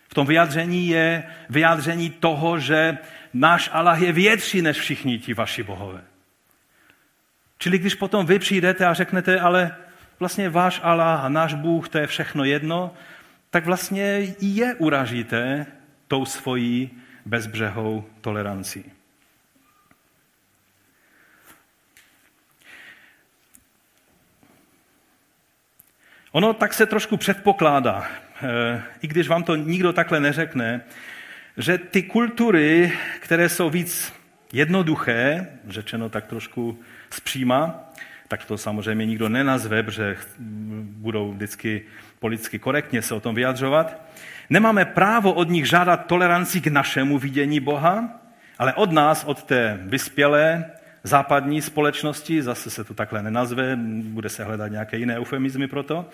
V tom vyjádření je vyjádření toho, že náš Allah je větší než všichni ti vaši bohové. Čili když potom vy přijdete a řeknete, ale vlastně váš Allah a náš Bůh, to je všechno jedno, tak vlastně i je uražíte tou svojí bezbřehou tolerancí. Ono tak se trošku předpokládá, eh, i když vám to nikdo takhle neřekne, že ty kultury, které jsou víc jednoduché, řečeno tak trošku zpříma, tak to samozřejmě nikdo nenazve, protože budou vždycky politicky korektně se o tom vyjadřovat. Nemáme právo od nich žádat toleranci k našemu vidění Boha, ale od nás, od té vyspělé západní společnosti, zase se to takhle nenazve, bude se hledat nějaké jiné eufemizmy pro to,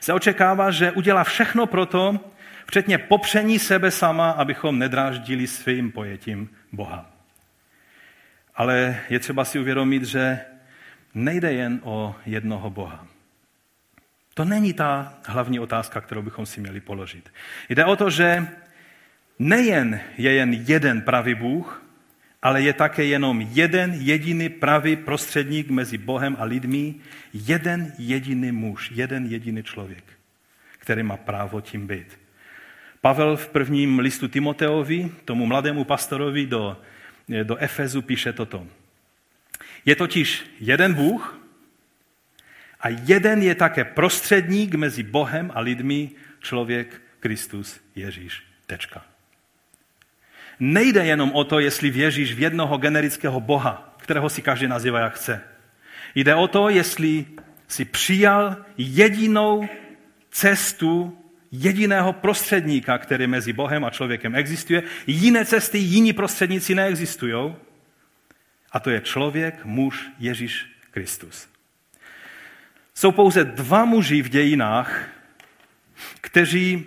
se očekává, že udělá všechno pro to, včetně popření sebe sama, abychom nedráždili svým pojetím Boha. Ale je třeba si uvědomit, že nejde jen o jednoho Boha. To není ta hlavní otázka, kterou bychom si měli položit. Jde o to, že nejen je jen jeden pravý Bůh, ale je také jenom jeden jediný pravý prostředník mezi Bohem a lidmi, jeden jediný muž, jeden jediný člověk, který má právo tím být. Pavel v prvním listu Timoteovi, tomu mladému pastorovi do, do Efezu, píše toto. Je totiž jeden Bůh a jeden je také prostředník mezi Bohem a lidmi, člověk Kristus Ježíš. Tečka. Nejde jenom o to, jestli věříš v jednoho generického Boha, kterého si každý nazývá jak chce. Jde o to, jestli si přijal jedinou cestu jediného prostředníka, který mezi Bohem a člověkem existuje. Jiné cesty, jiní prostředníci neexistují. A to je člověk, muž Ježíš Kristus. Jsou pouze dva muži v dějinách, kteří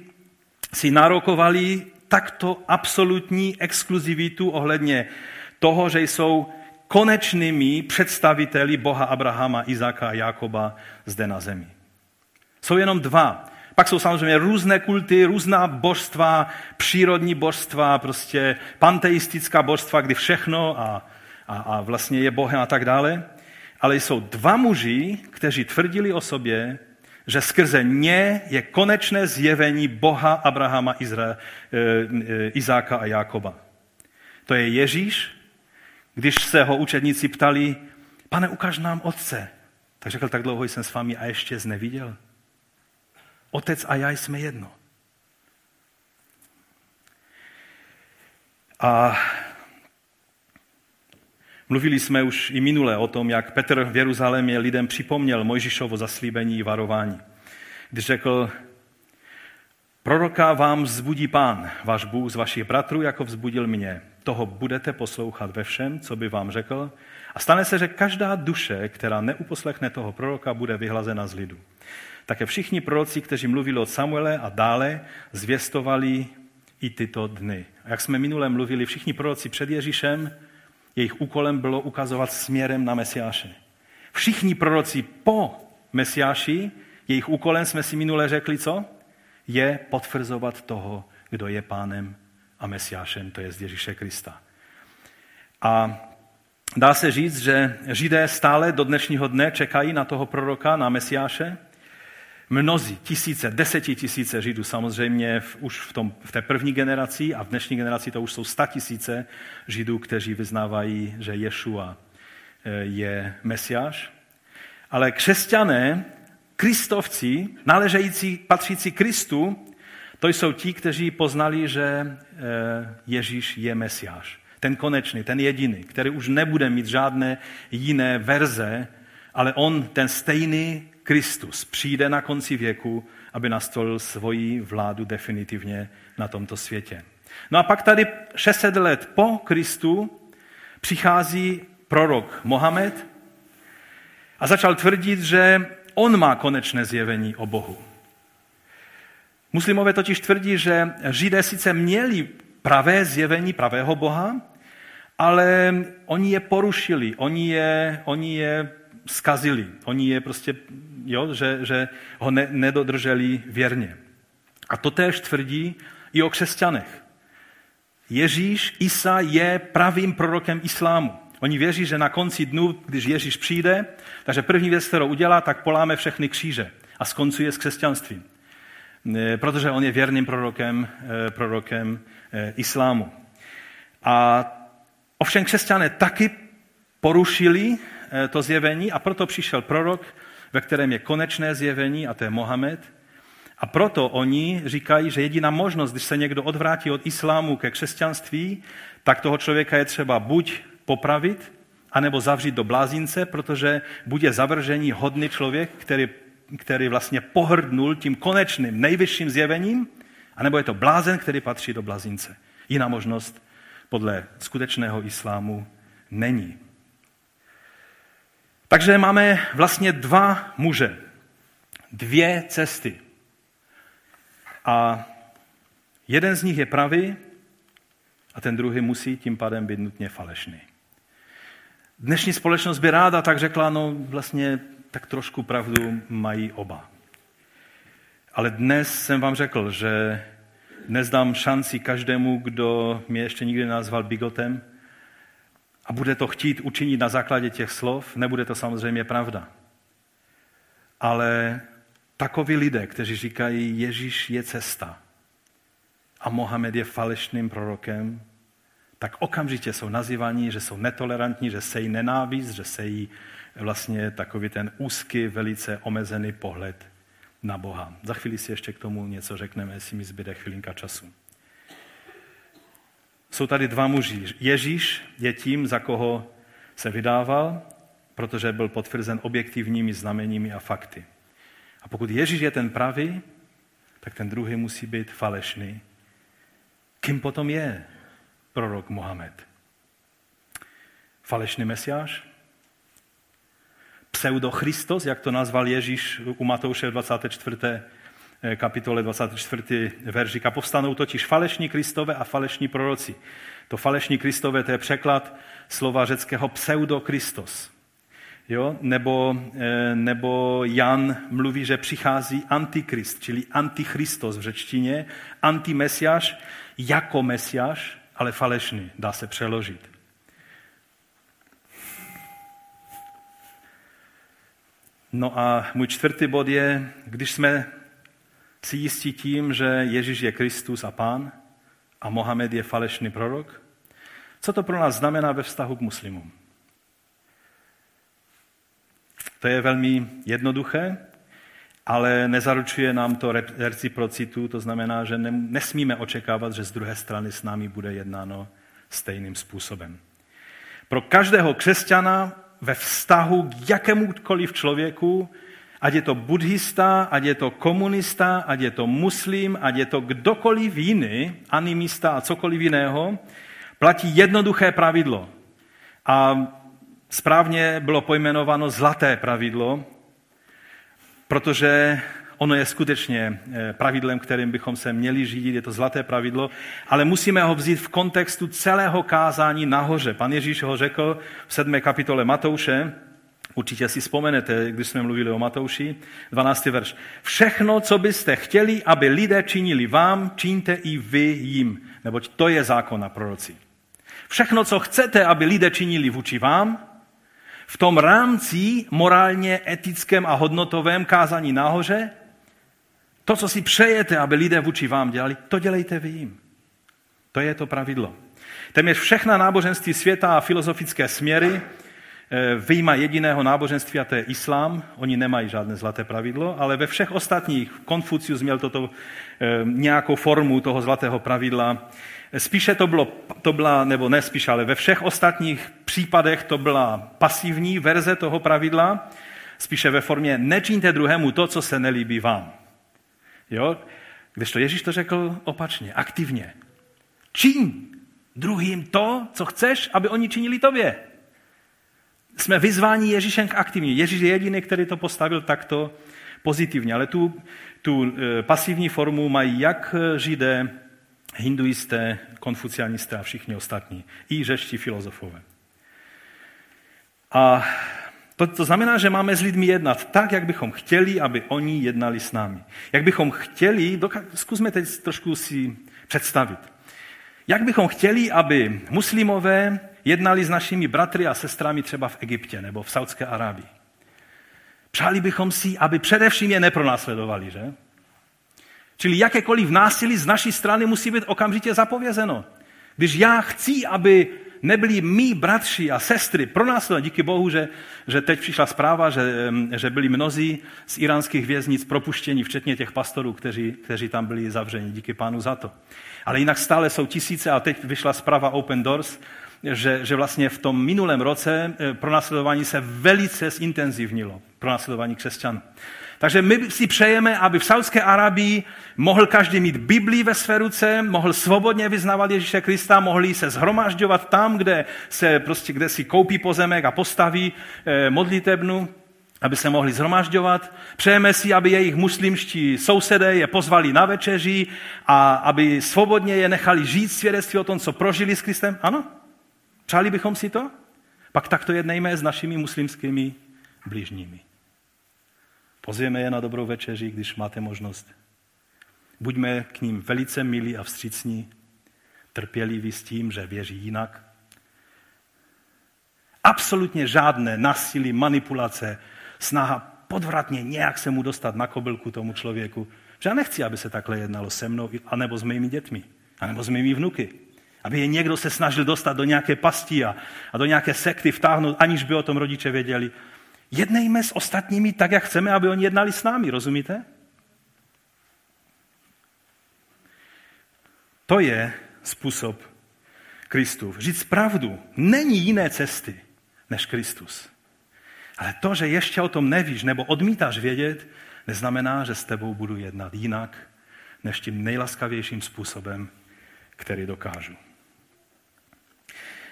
si narokovali takto absolutní exkluzivitu ohledně toho, že jsou konečnými představiteli Boha Abrahama, Izáka a Jakoba zde na zemi. Jsou jenom dva. Pak jsou samozřejmě různé kulty, různá božstva, přírodní božstva, prostě panteistická božstva, kdy všechno a, a, a vlastně je Bohem a tak dále. Ale jsou dva muži, kteří tvrdili o sobě, že skrze ně je konečné zjevení Boha Abrahama, Izra, e, e, Izáka a Jákoba. To je Ježíš, když se ho učedníci ptali, pane, ukaž nám otce. Tak řekl, tak dlouho jsem s vámi a ještě zneviděl. Otec a já jsme jedno. A mluvili jsme už i minule o tom, jak Petr v Jeruzalémě lidem připomněl Mojžišovo zaslíbení i varování. Když řekl, proroka vám vzbudí pán, váš Bůh z vašich bratrů, jako vzbudil mě. toho budete poslouchat ve všem, co by vám řekl. A stane se, že každá duše, která neuposlechne toho proroka, bude vyhlazena z lidu. Také všichni proroci, kteří mluvili od Samuele a dále, zvěstovali i tyto dny. A jak jsme minule mluvili, všichni proroci před Ježíšem, jejich úkolem bylo ukazovat směrem na Mesiáše. Všichni proroci po Mesiáši, jejich úkolem jsme si minule řekli, co? Je potvrzovat toho, kdo je pánem a Mesiášem, to je z Ježíše Krista. A dá se říct, že Židé stále do dnešního dne čekají na toho proroka, na Mesiáše, Mnozí, tisíce, desetitisíce Židů samozřejmě v, už v, tom, v té první generaci a v dnešní generaci to už jsou sta tisíce Židů, kteří vyznávají, že Ješua eh, je Mesiáš. Ale křesťané, kristovci, náležející, patřící Kristu, to jsou ti, kteří poznali, že eh, Ježíš je Mesiáš. Ten konečný, ten jediný, který už nebude mít žádné jiné verze, ale on, ten stejný Kristus přijde na konci věku, aby nastolil svoji vládu definitivně na tomto světě. No a pak tady 600 let po Kristu přichází prorok Mohamed a začal tvrdit, že on má konečné zjevení o Bohu. Muslimové totiž tvrdí, že Židé sice měli pravé zjevení pravého Boha, ale oni je porušili, oni je, oni je skazili. Oni je prostě, jo, že, že ho ne, nedodrželi věrně. A to též tvrdí i o křesťanech. Ježíš, Isa je pravým prorokem islámu. Oni věří, že na konci dnu, když Ježíš přijde, takže první věc, kterou udělá, tak poláme všechny kříže a skoncuje s křesťanstvím. E, protože on je věrným prorokem, e, prorokem e, islámu. A ovšem křesťané taky porušili to zjevení a proto přišel prorok, ve kterém je konečné zjevení a to je Mohamed. A proto oni říkají, že jediná možnost, když se někdo odvrátí od islámu ke křesťanství, tak toho člověka je třeba buď popravit, anebo zavřít do blázince, protože bude zavržení hodný člověk, který, který vlastně pohrdnul tím konečným, nejvyšším zjevením, anebo je to blázen, který patří do blázince. Jiná možnost podle skutečného islámu není. Takže máme vlastně dva muže, dvě cesty. A jeden z nich je pravý a ten druhý musí tím pádem být nutně falešný. Dnešní společnost by ráda tak řekla, no vlastně tak trošku pravdu mají oba. Ale dnes jsem vám řekl, že dnes dám šanci každému, kdo mě ještě nikdy nazval bigotem, a bude to chtít učinit na základě těch slov, nebude to samozřejmě pravda. Ale takoví lidé, kteří říkají, Ježíš je cesta a Mohamed je falešným prorokem, tak okamžitě jsou nazývaní, že jsou netolerantní, že sejí nenávist, že sejí vlastně takový ten úzký, velice omezený pohled na Boha. Za chvíli si ještě k tomu něco řekneme, jestli mi zbyde chvilinka času. Jsou tady dva muži. Ježíš je tím, za koho se vydával, protože byl potvrzen objektivními znameními a fakty. A pokud Ježíš je ten pravý, tak ten druhý musí být falešný. Kým potom je prorok Mohamed? Falešný mesiáš? Pseudo-Christos, jak to nazval Ježíš u Matouše 24. Eh, kapitole 24. veršik. A povstanou totiž falešní kristové a falešní proroci. To falešní kristové, to je překlad slova řeckého pseudo-Kristos. Jo? Nebo, eh, nebo Jan mluví, že přichází antikrist, čili antichristos v řečtině, antimesiáš jako mesiáš, ale falešný, dá se přeložit. No a můj čtvrtý bod je, když jsme si jistí tím, že Ježíš je Kristus a Pán a Mohamed je falešný prorok? Co to pro nás znamená ve vztahu k muslimům? To je velmi jednoduché, ale nezaručuje nám to reciprocitu, to znamená, že nesmíme očekávat, že z druhé strany s námi bude jednáno stejným způsobem. Pro každého křesťana ve vztahu k jakémukoliv člověku Ať je to buddhista, ať je to komunista, ať je to muslim, ať je to kdokoliv jiný, animista a cokoliv jiného, Platí jednoduché pravidlo. A správně bylo pojmenováno zlaté pravidlo, protože ono je skutečně eh, pravidlem, kterým bychom se měli řídit, je to zlaté pravidlo, ale musíme ho vzít v kontextu celého kázání nahoře. Pan Ježíš ho řekl v 7. kapitole Matouše, Určitě si vzpomenete, když jsme mluvili o Matouši, 12. verš. Všechno, co byste chtěli, aby lidé činili vám, čiňte i vy jim, neboť to je zákon na proroci. Všechno, co chcete, aby lidé činili vůči vám, v tom rámci morálně etickém a hodnotovém kázání nahoře, to, co si přejete, aby lidé vůči vám dělali, to dělejte vy jim. To je to pravidlo. Téměř všechna náboženství světa a filozofické směry vyjma jediného náboženství, a to je islám. Oni nemají žádné zlaté pravidlo, ale ve všech ostatních, Konfucius měl toto eh, nějakou formu toho zlatého pravidla. Spíše to bylo, to byla, nebo ne spíše, ale ve všech ostatních případech to byla pasivní verze toho pravidla, spíše ve formě nečiňte druhému to, co se nelíbí vám. Jo? Když to Ježíš to řekl opačně, aktivně. Čiň druhým to, co chceš, aby oni činili tobě. Jsme vyzváni Ježíšem k aktivně. Ježíš je jediný, který to postavil takto pozitivně, ale tu, tu e, pasivní formu mají jak židé, hinduisté, konfucianisté a všichni ostatní, i řečtí filozofové. A to, to znamená, že máme s lidmi jednat tak, jak bychom chtěli, aby oni jednali s námi. Jak bychom chtěli, zkusme teď trošku si představit. Jak bychom chtěli, aby muslimové jednali s našimi bratry a sestrami třeba v Egyptě nebo v Saudské Arábii. Přáli bychom si, aby především je nepronásledovali, že? Čili jakékoliv násilí z naší strany musí být okamžitě zapovězeno. Když já chci, aby nebyli mý bratři a sestry pronásledovaní, díky Bohu, že, že teď přišla zpráva, že, že byli mnozí z iránských věznic propuštěni, včetně těch pastorů, kteří, kteří tam byli zavřeni. Díky pánu za to. Ale jinak stále jsou tisíce a teď vyšla zpráva Open Doors, že, že vlastně v tom minulém roce eh, pronásledování se velice zintenzivnilo, pronásledování křesťanů. Takže my si přejeme, aby v Saudské Arabii mohl každý mít Biblii ve své ruce, mohl svobodně vyznávat Ježíše Krista, mohli se zhromažďovat tam, kde, se prostě, kde si koupí pozemek a postaví eh, modlitebnu, aby se mohli zhromažďovat. Přejeme si, aby jejich muslimští sousedé je pozvali na večeři a aby svobodně je nechali žít svědectví o tom, co prožili s Kristem. Ano? Přáli bychom si to? Pak takto jednejme s našimi muslimskými blížními. Pozvěme je na dobrou večeři, když máte možnost. Buďme k ním velice milí a vstřícní, trpěliví s tím, že věří jinak. Absolutně žádné násilí, manipulace, snaha podvratně nějak se mu dostat na kobylku tomu člověku. Že já nechci, aby se takhle jednalo se mnou, anebo s mými dětmi, anebo s mými vnuky. Aby je někdo se snažil dostat do nějaké pasti a, a do nějaké sekty vtáhnout, aniž by o tom rodiče věděli. Jednejme s ostatními tak, jak chceme, aby oni jednali s námi, rozumíte? To je způsob Kristův. Říct pravdu. Není jiné cesty než Kristus. Ale to, že ještě o tom nevíš nebo odmítáš vědět, neznamená, že s tebou budu jednat jinak, než tím nejlaskavějším způsobem, který dokážu.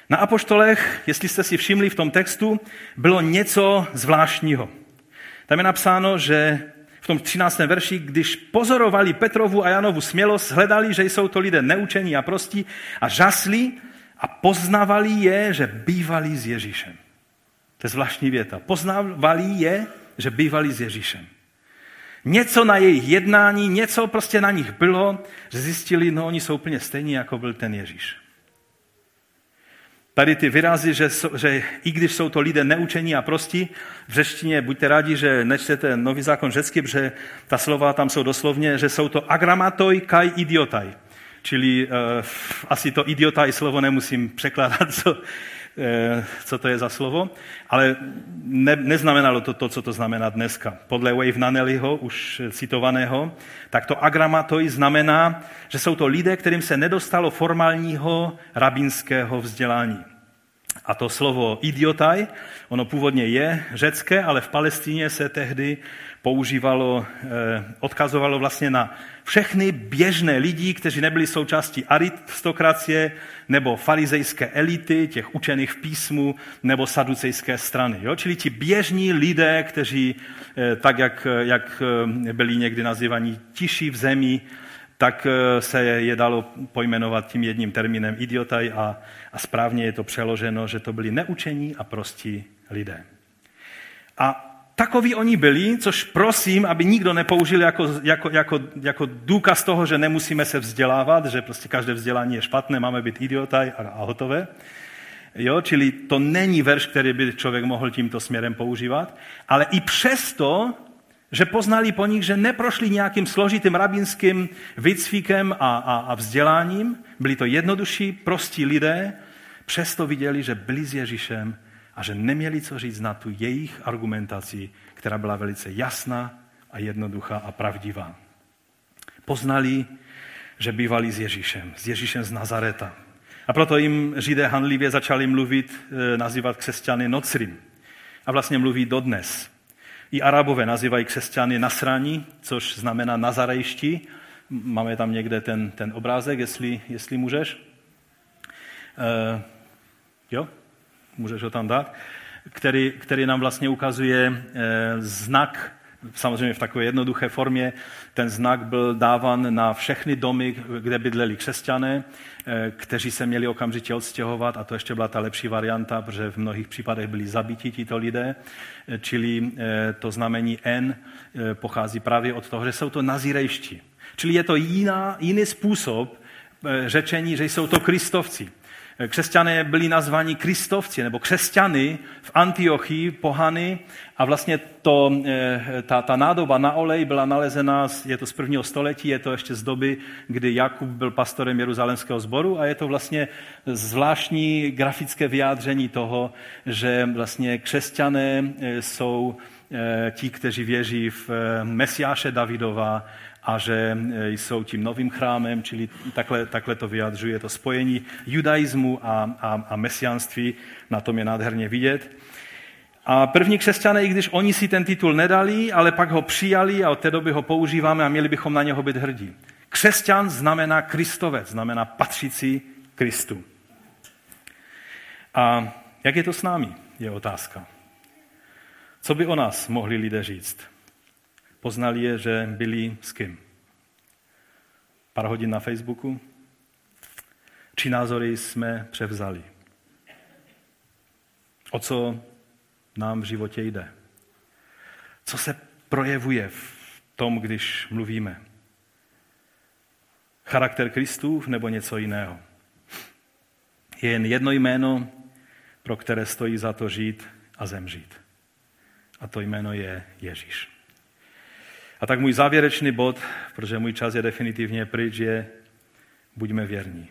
Na apoštolech, jestli jste si všimli v tom textu, bylo něco zvláštního. Tam je napsáno, že v tom 13. verši, když pozorovali Petrovu a Janovu smělost, hledali, že jsou to lidé neučení a prostí a žasli a poznávali je, že bývali s Ježíšem. To je zvláštní věta. Poznávali je, že bývali s Ježíšem. Něco na jejich jednání, něco prostě na nich bylo, že zjistili, no oni jsou úplně stejní, jako byl ten Ježíš. Tady ty výrazy, že, že i když jsou to lidé neučení a prostí, v řečtině buďte rádi, že nečtete nový zákon řecky, protože ta slova tam jsou doslovně, že jsou to agramatoj kai idiotaj. Čili uh, asi to idiotaj slovo nemusím překládat, co, co to je za slovo, ale ne, neznamenalo to to, co to znamená dneska. Podle Wave Naneliho, už citovaného, tak to agramatoj znamená, že jsou to lidé, kterým se nedostalo formálního rabínského vzdělání. A to slovo idiotaj, ono původně je řecké, ale v Palestíně se tehdy používalo, eh, odkazovalo vlastně na všechny běžné lidi, kteří nebyli součástí aristokracie nebo farizejské elity, těch učených v písmu, nebo saducejské strany. Jo? Čili ti běžní lidé, kteří eh, tak, jak, jak eh, byli někdy nazývaní tiší v zemi, tak se je dalo pojmenovat tím jedním termínem idiotaj a, a správně je to přeloženo, že to byli neučení a prostí lidé. A takoví oni byli, což prosím, aby nikdo nepoužil jako, jako, jako, jako důkaz toho, že nemusíme se vzdělávat, že prostě každé vzdělání je špatné, máme být idiotaj a, a hotové. Jo, čili to není verš, který by člověk mohl tímto směrem používat, ale i přesto, že poznali po nich, že neprošli nějakým složitým rabínským výcvikem a, a, a vzděláním, byli to jednodušší, prostí lidé, přesto viděli, že byli s Ježíšem a že neměli co říct na tu jejich argumentaci, která byla velice jasná a jednoduchá a pravdivá. Poznali, že bývali s Ježíšem, s Ježíšem z Nazareta. A proto jim Židé hanlivě začali mluvit, e, nazývat křesťany nocrim. A vlastně mluví dodnes. I Arabové nazývají křesťany nasraní, což znamená nazarejští. Máme tam někde ten, ten obrázek, jestli, jestli můžeš. E, jo, můžeš ho tam dát, který, který nám vlastně ukazuje eh, znak, samozřejmě v takové jednoduché formě, ten znak byl dáván na všechny domy, kde bydleli křesťané, eh, kteří se měli okamžitě odstěhovat a to ještě byla ta lepší varianta, protože v mnohých případech byli zabiti tito lidé, eh, čili to znamení N pochází právě od toho, že jsou to nazírejští. Čili je to jiná, jiný způsob řečení, že jsou to kristovci. Křesťané byli nazváni kristovci nebo křesťany v Antiochii, pohany. A vlastně to, eh, ta, ta nádoba na olej byla nalezena, je to z prvního století, je to ještě z doby, kdy Jakub byl pastorem Jeruzalemského sboru a je to vlastně zvláštní grafické vyjádření toho, že vlastně křesťané eh, jsou eh, ti, kteří věří v Mesiáše Davidova a že e, jsou tím novým chrámem, čili takhle, takhle to vyjadřuje to spojení judaismu a, a, a mesianství, na tom je nádherně vidět. A první křesťané, i když oni si ten titul nedali, ale pak ho přijali a od té doby ho používáme a měli bychom na něho být hrdí. Křesťan znamená Kristovec, znamená patřící Kristu. A jak je to s námi, je otázka. Co by o nás mohli lidé říct? Poznali je, že byli s kým? Pár hodin na Facebooku? Či názory jsme převzali? O co nám v životě jde? Co se projevuje v tom, když mluvíme? Charakter Kristův nebo něco jiného? Je jen jedno jméno, pro které stojí za to žít a zemřít. A to jméno je Ježíš. A tak můj závěrečný bod, protože můj čas je definitivně pryč, je buďme věrní.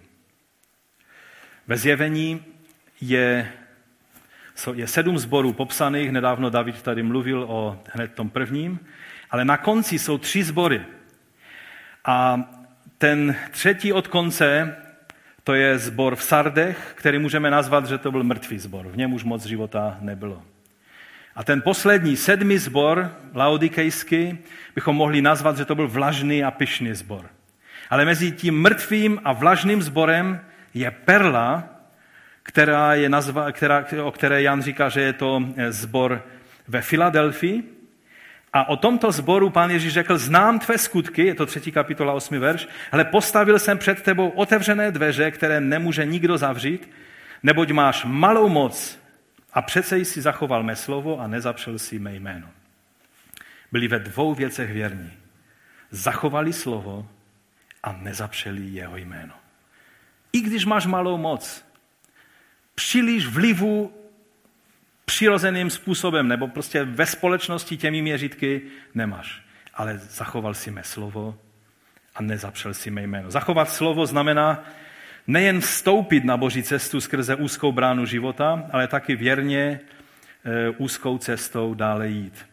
Ve zjevení je, je sedm zborů popsaných, nedávno David tady mluvil o hned tom prvním, ale na konci jsou tři zbory. A ten třetí od konce, to je zbor v Sardech, který můžeme nazvat, že to byl mrtvý zbor. V něm už moc života nebylo. A ten poslední, sedmý zbor, laodikejský, bychom mohli nazvat, že to byl vlažný a pyšný zbor. Ale mezi tím mrtvým a vlažným zborem je perla, která je nazva, která, o které Jan říká, že je to eh, zbor ve Filadelfii. A o tomto zboru pán Ježíš řekl, znám tvé skutky, je to třetí kapitola, osmi verš, ale postavil jsem před tebou otevřené dveře, které nemůže nikdo zavřít, neboť máš malou moc a přece jsi zachoval mé slovo a nezapřel si mé jméno. Byli ve dvou věcech věrní. Zachovali slovo a nezapřeli jeho jméno. I když máš malou moc, příliš vlivu přirozeným způsobem, nebo prostě ve společnosti těmi měřitky nemáš. Ale zachoval si mé slovo a nezapřel si mé jméno. Zachovat slovo znamená nejen vstoupit na boží cestu skrze úzkou bránu života, ale taky věrně e, úzkou cestou dále jít.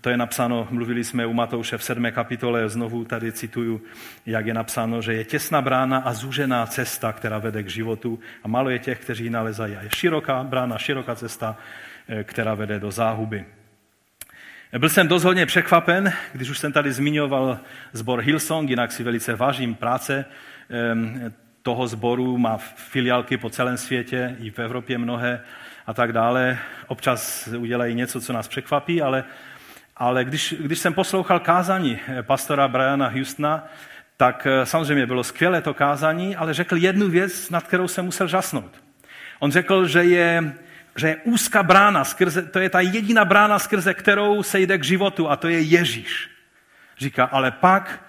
To je napsáno, mluvili jsme u Matouše v 7. kapitole, znovu tady cituju, jak je napsáno, že je těsná brána a zúžená cesta, která vede k životu a málo je těch, kteří ji nalezají. A je široká brána, široká cesta, eh, která vede do záhuby. Byl jsem dost hodně překvapen, když už jsem tady zmiňoval zbor Hillsong, jinak si velice vážím práce toho sboru, má filiálky po celém světě, i v Evropě mnohé a tak dále. Občas udělají něco, co nás překvapí, ale, ale když, když jsem poslouchal kázání pastora Briana Houstona, tak eh, samozřejmě bylo skvělé to kázání, ale řekl jednu věc, nad kterou jsem musel žasnout. On řekl, že je, že je úzká brána, skrze, to je ta jediná brána, skrze kterou se jde k životu a to je Ježíš. Říká, ale pak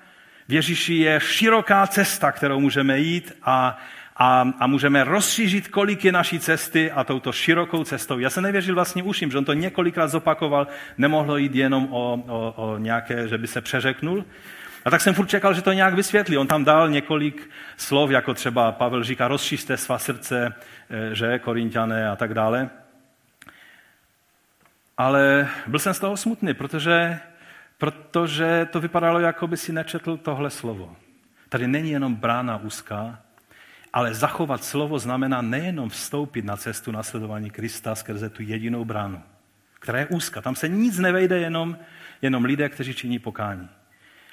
v Ježíši je široká cesta, kterou můžeme jít a, a, a můžeme rozšířit, kolik je naší cesty a touto širokou cestou. Já jsem nevěřil vlastně uším, že on to několikrát zopakoval, nemohlo jít jenom o, o, o nějaké, že by se přeřeknul. A tak jsem furt čekal, že to nějak vysvětlí. On tam dal několik slov, jako třeba Pavel říká, rozšířte svá srdce, eh, že, korintiané a tak dále. Ale byl jsem z toho smutný, protože protože to vypadalo, jako by si nečetl tohle slovo. Tady není jenom brána úzká, ale zachovat slovo znamená nejenom vstoupit na cestu nasledování Krista skrze tu jedinou bránu, která je úzká. Tam se nic nevejde, jenom, jenom lidé, kteří činí pokání.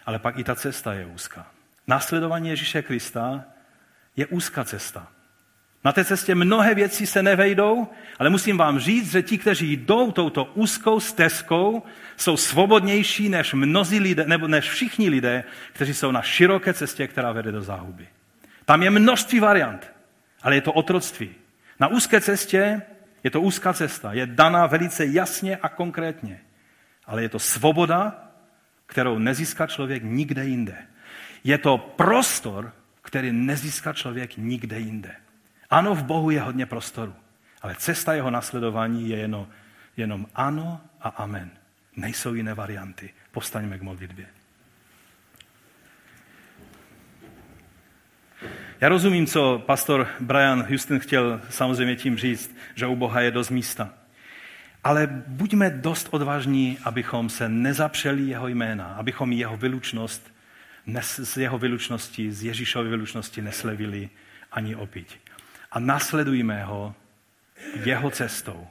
Ale pak i ta cesta je úzká. Následování Ježíše Krista je úzká cesta. Na té cestě mnohé věci se nevejdou, ale musím vám říct, že ti, kteří jdou touto úzkou stezkou, jsou svobodnější než mnozí lidé, nebo než všichni lidé, kteří jsou na široké cestě, která vede do záhuby. Tam je množství variant, ale je to otroctví. Na úzké cestě je to úzká cesta, je daná velice jasně a konkrétně, ale je to svoboda, kterou nezíská člověk nikde jinde. Je to prostor, který nezíská člověk nikde jinde. Ano, v Bohu je hodně prostoru, ale cesta jeho nasledování je jenom, jenom ano a amen. Nejsou jiné varianty. Postaňme k modlitbě. Já rozumím, co pastor Brian Houston chtěl samozřejmě tím říct, že u Boha je dost místa. Ale buďme dost odvážní, abychom se nezapřeli jeho jména, abychom jeho vylučnost, z jeho vylučnosti, z Ježíšovy vylučnosti neslevili ani opiť a nasledujme ho jeho cestou.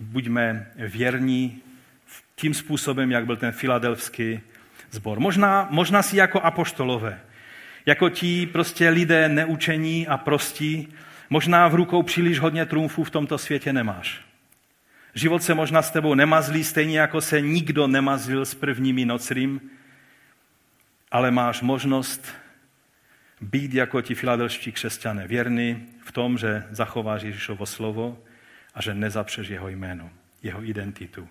Buďme věrní tím způsobem, jak byl ten filadelfský zbor. Možná, možná si jako apoštolové, jako ti prostě lidé neučení a prostí, možná v rukou příliš hodně trumfů v tomto světě nemáš. Život se možná s tebou nemazlí, stejně jako se nikdo nemazlil s prvními nocrým, ale máš možnost být jako ti filadelští křesťané, věrný v tom, že zachováš Ježíšovo slovo a že nezapřeš jeho jméno, jeho identitu,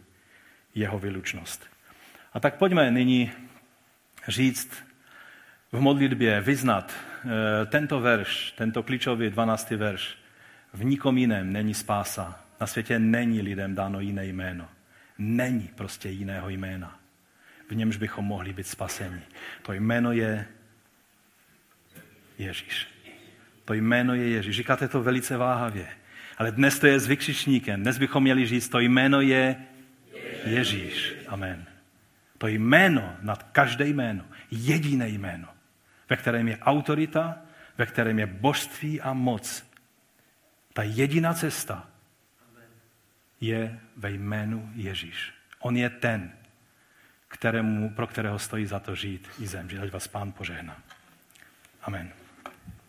jeho vylučnost. A tak pojďme nyní říct v modlitbě, vyznat e, tento verš, tento klíčový 12. verš. V nikom jiném není spása. Na světě není lidem dáno jiné jméno. Není prostě jiného jména. V němž bychom mohli být spaseni. To jméno je Ježíš. To jméno je Ježíš. Říkáte to velice váhavě. Ale dnes to je s vykřičníkem. Dnes bychom měli říct, to jméno je Ježíš. Amen. To jméno nad každé jméno. Jediné jméno, ve kterém je autorita, ve kterém je božství a moc. Ta jediná cesta je ve jménu Ježíš. On je ten, kterému, pro kterého stojí za to žít i zemřít. Ať vás pán požehná. Amen.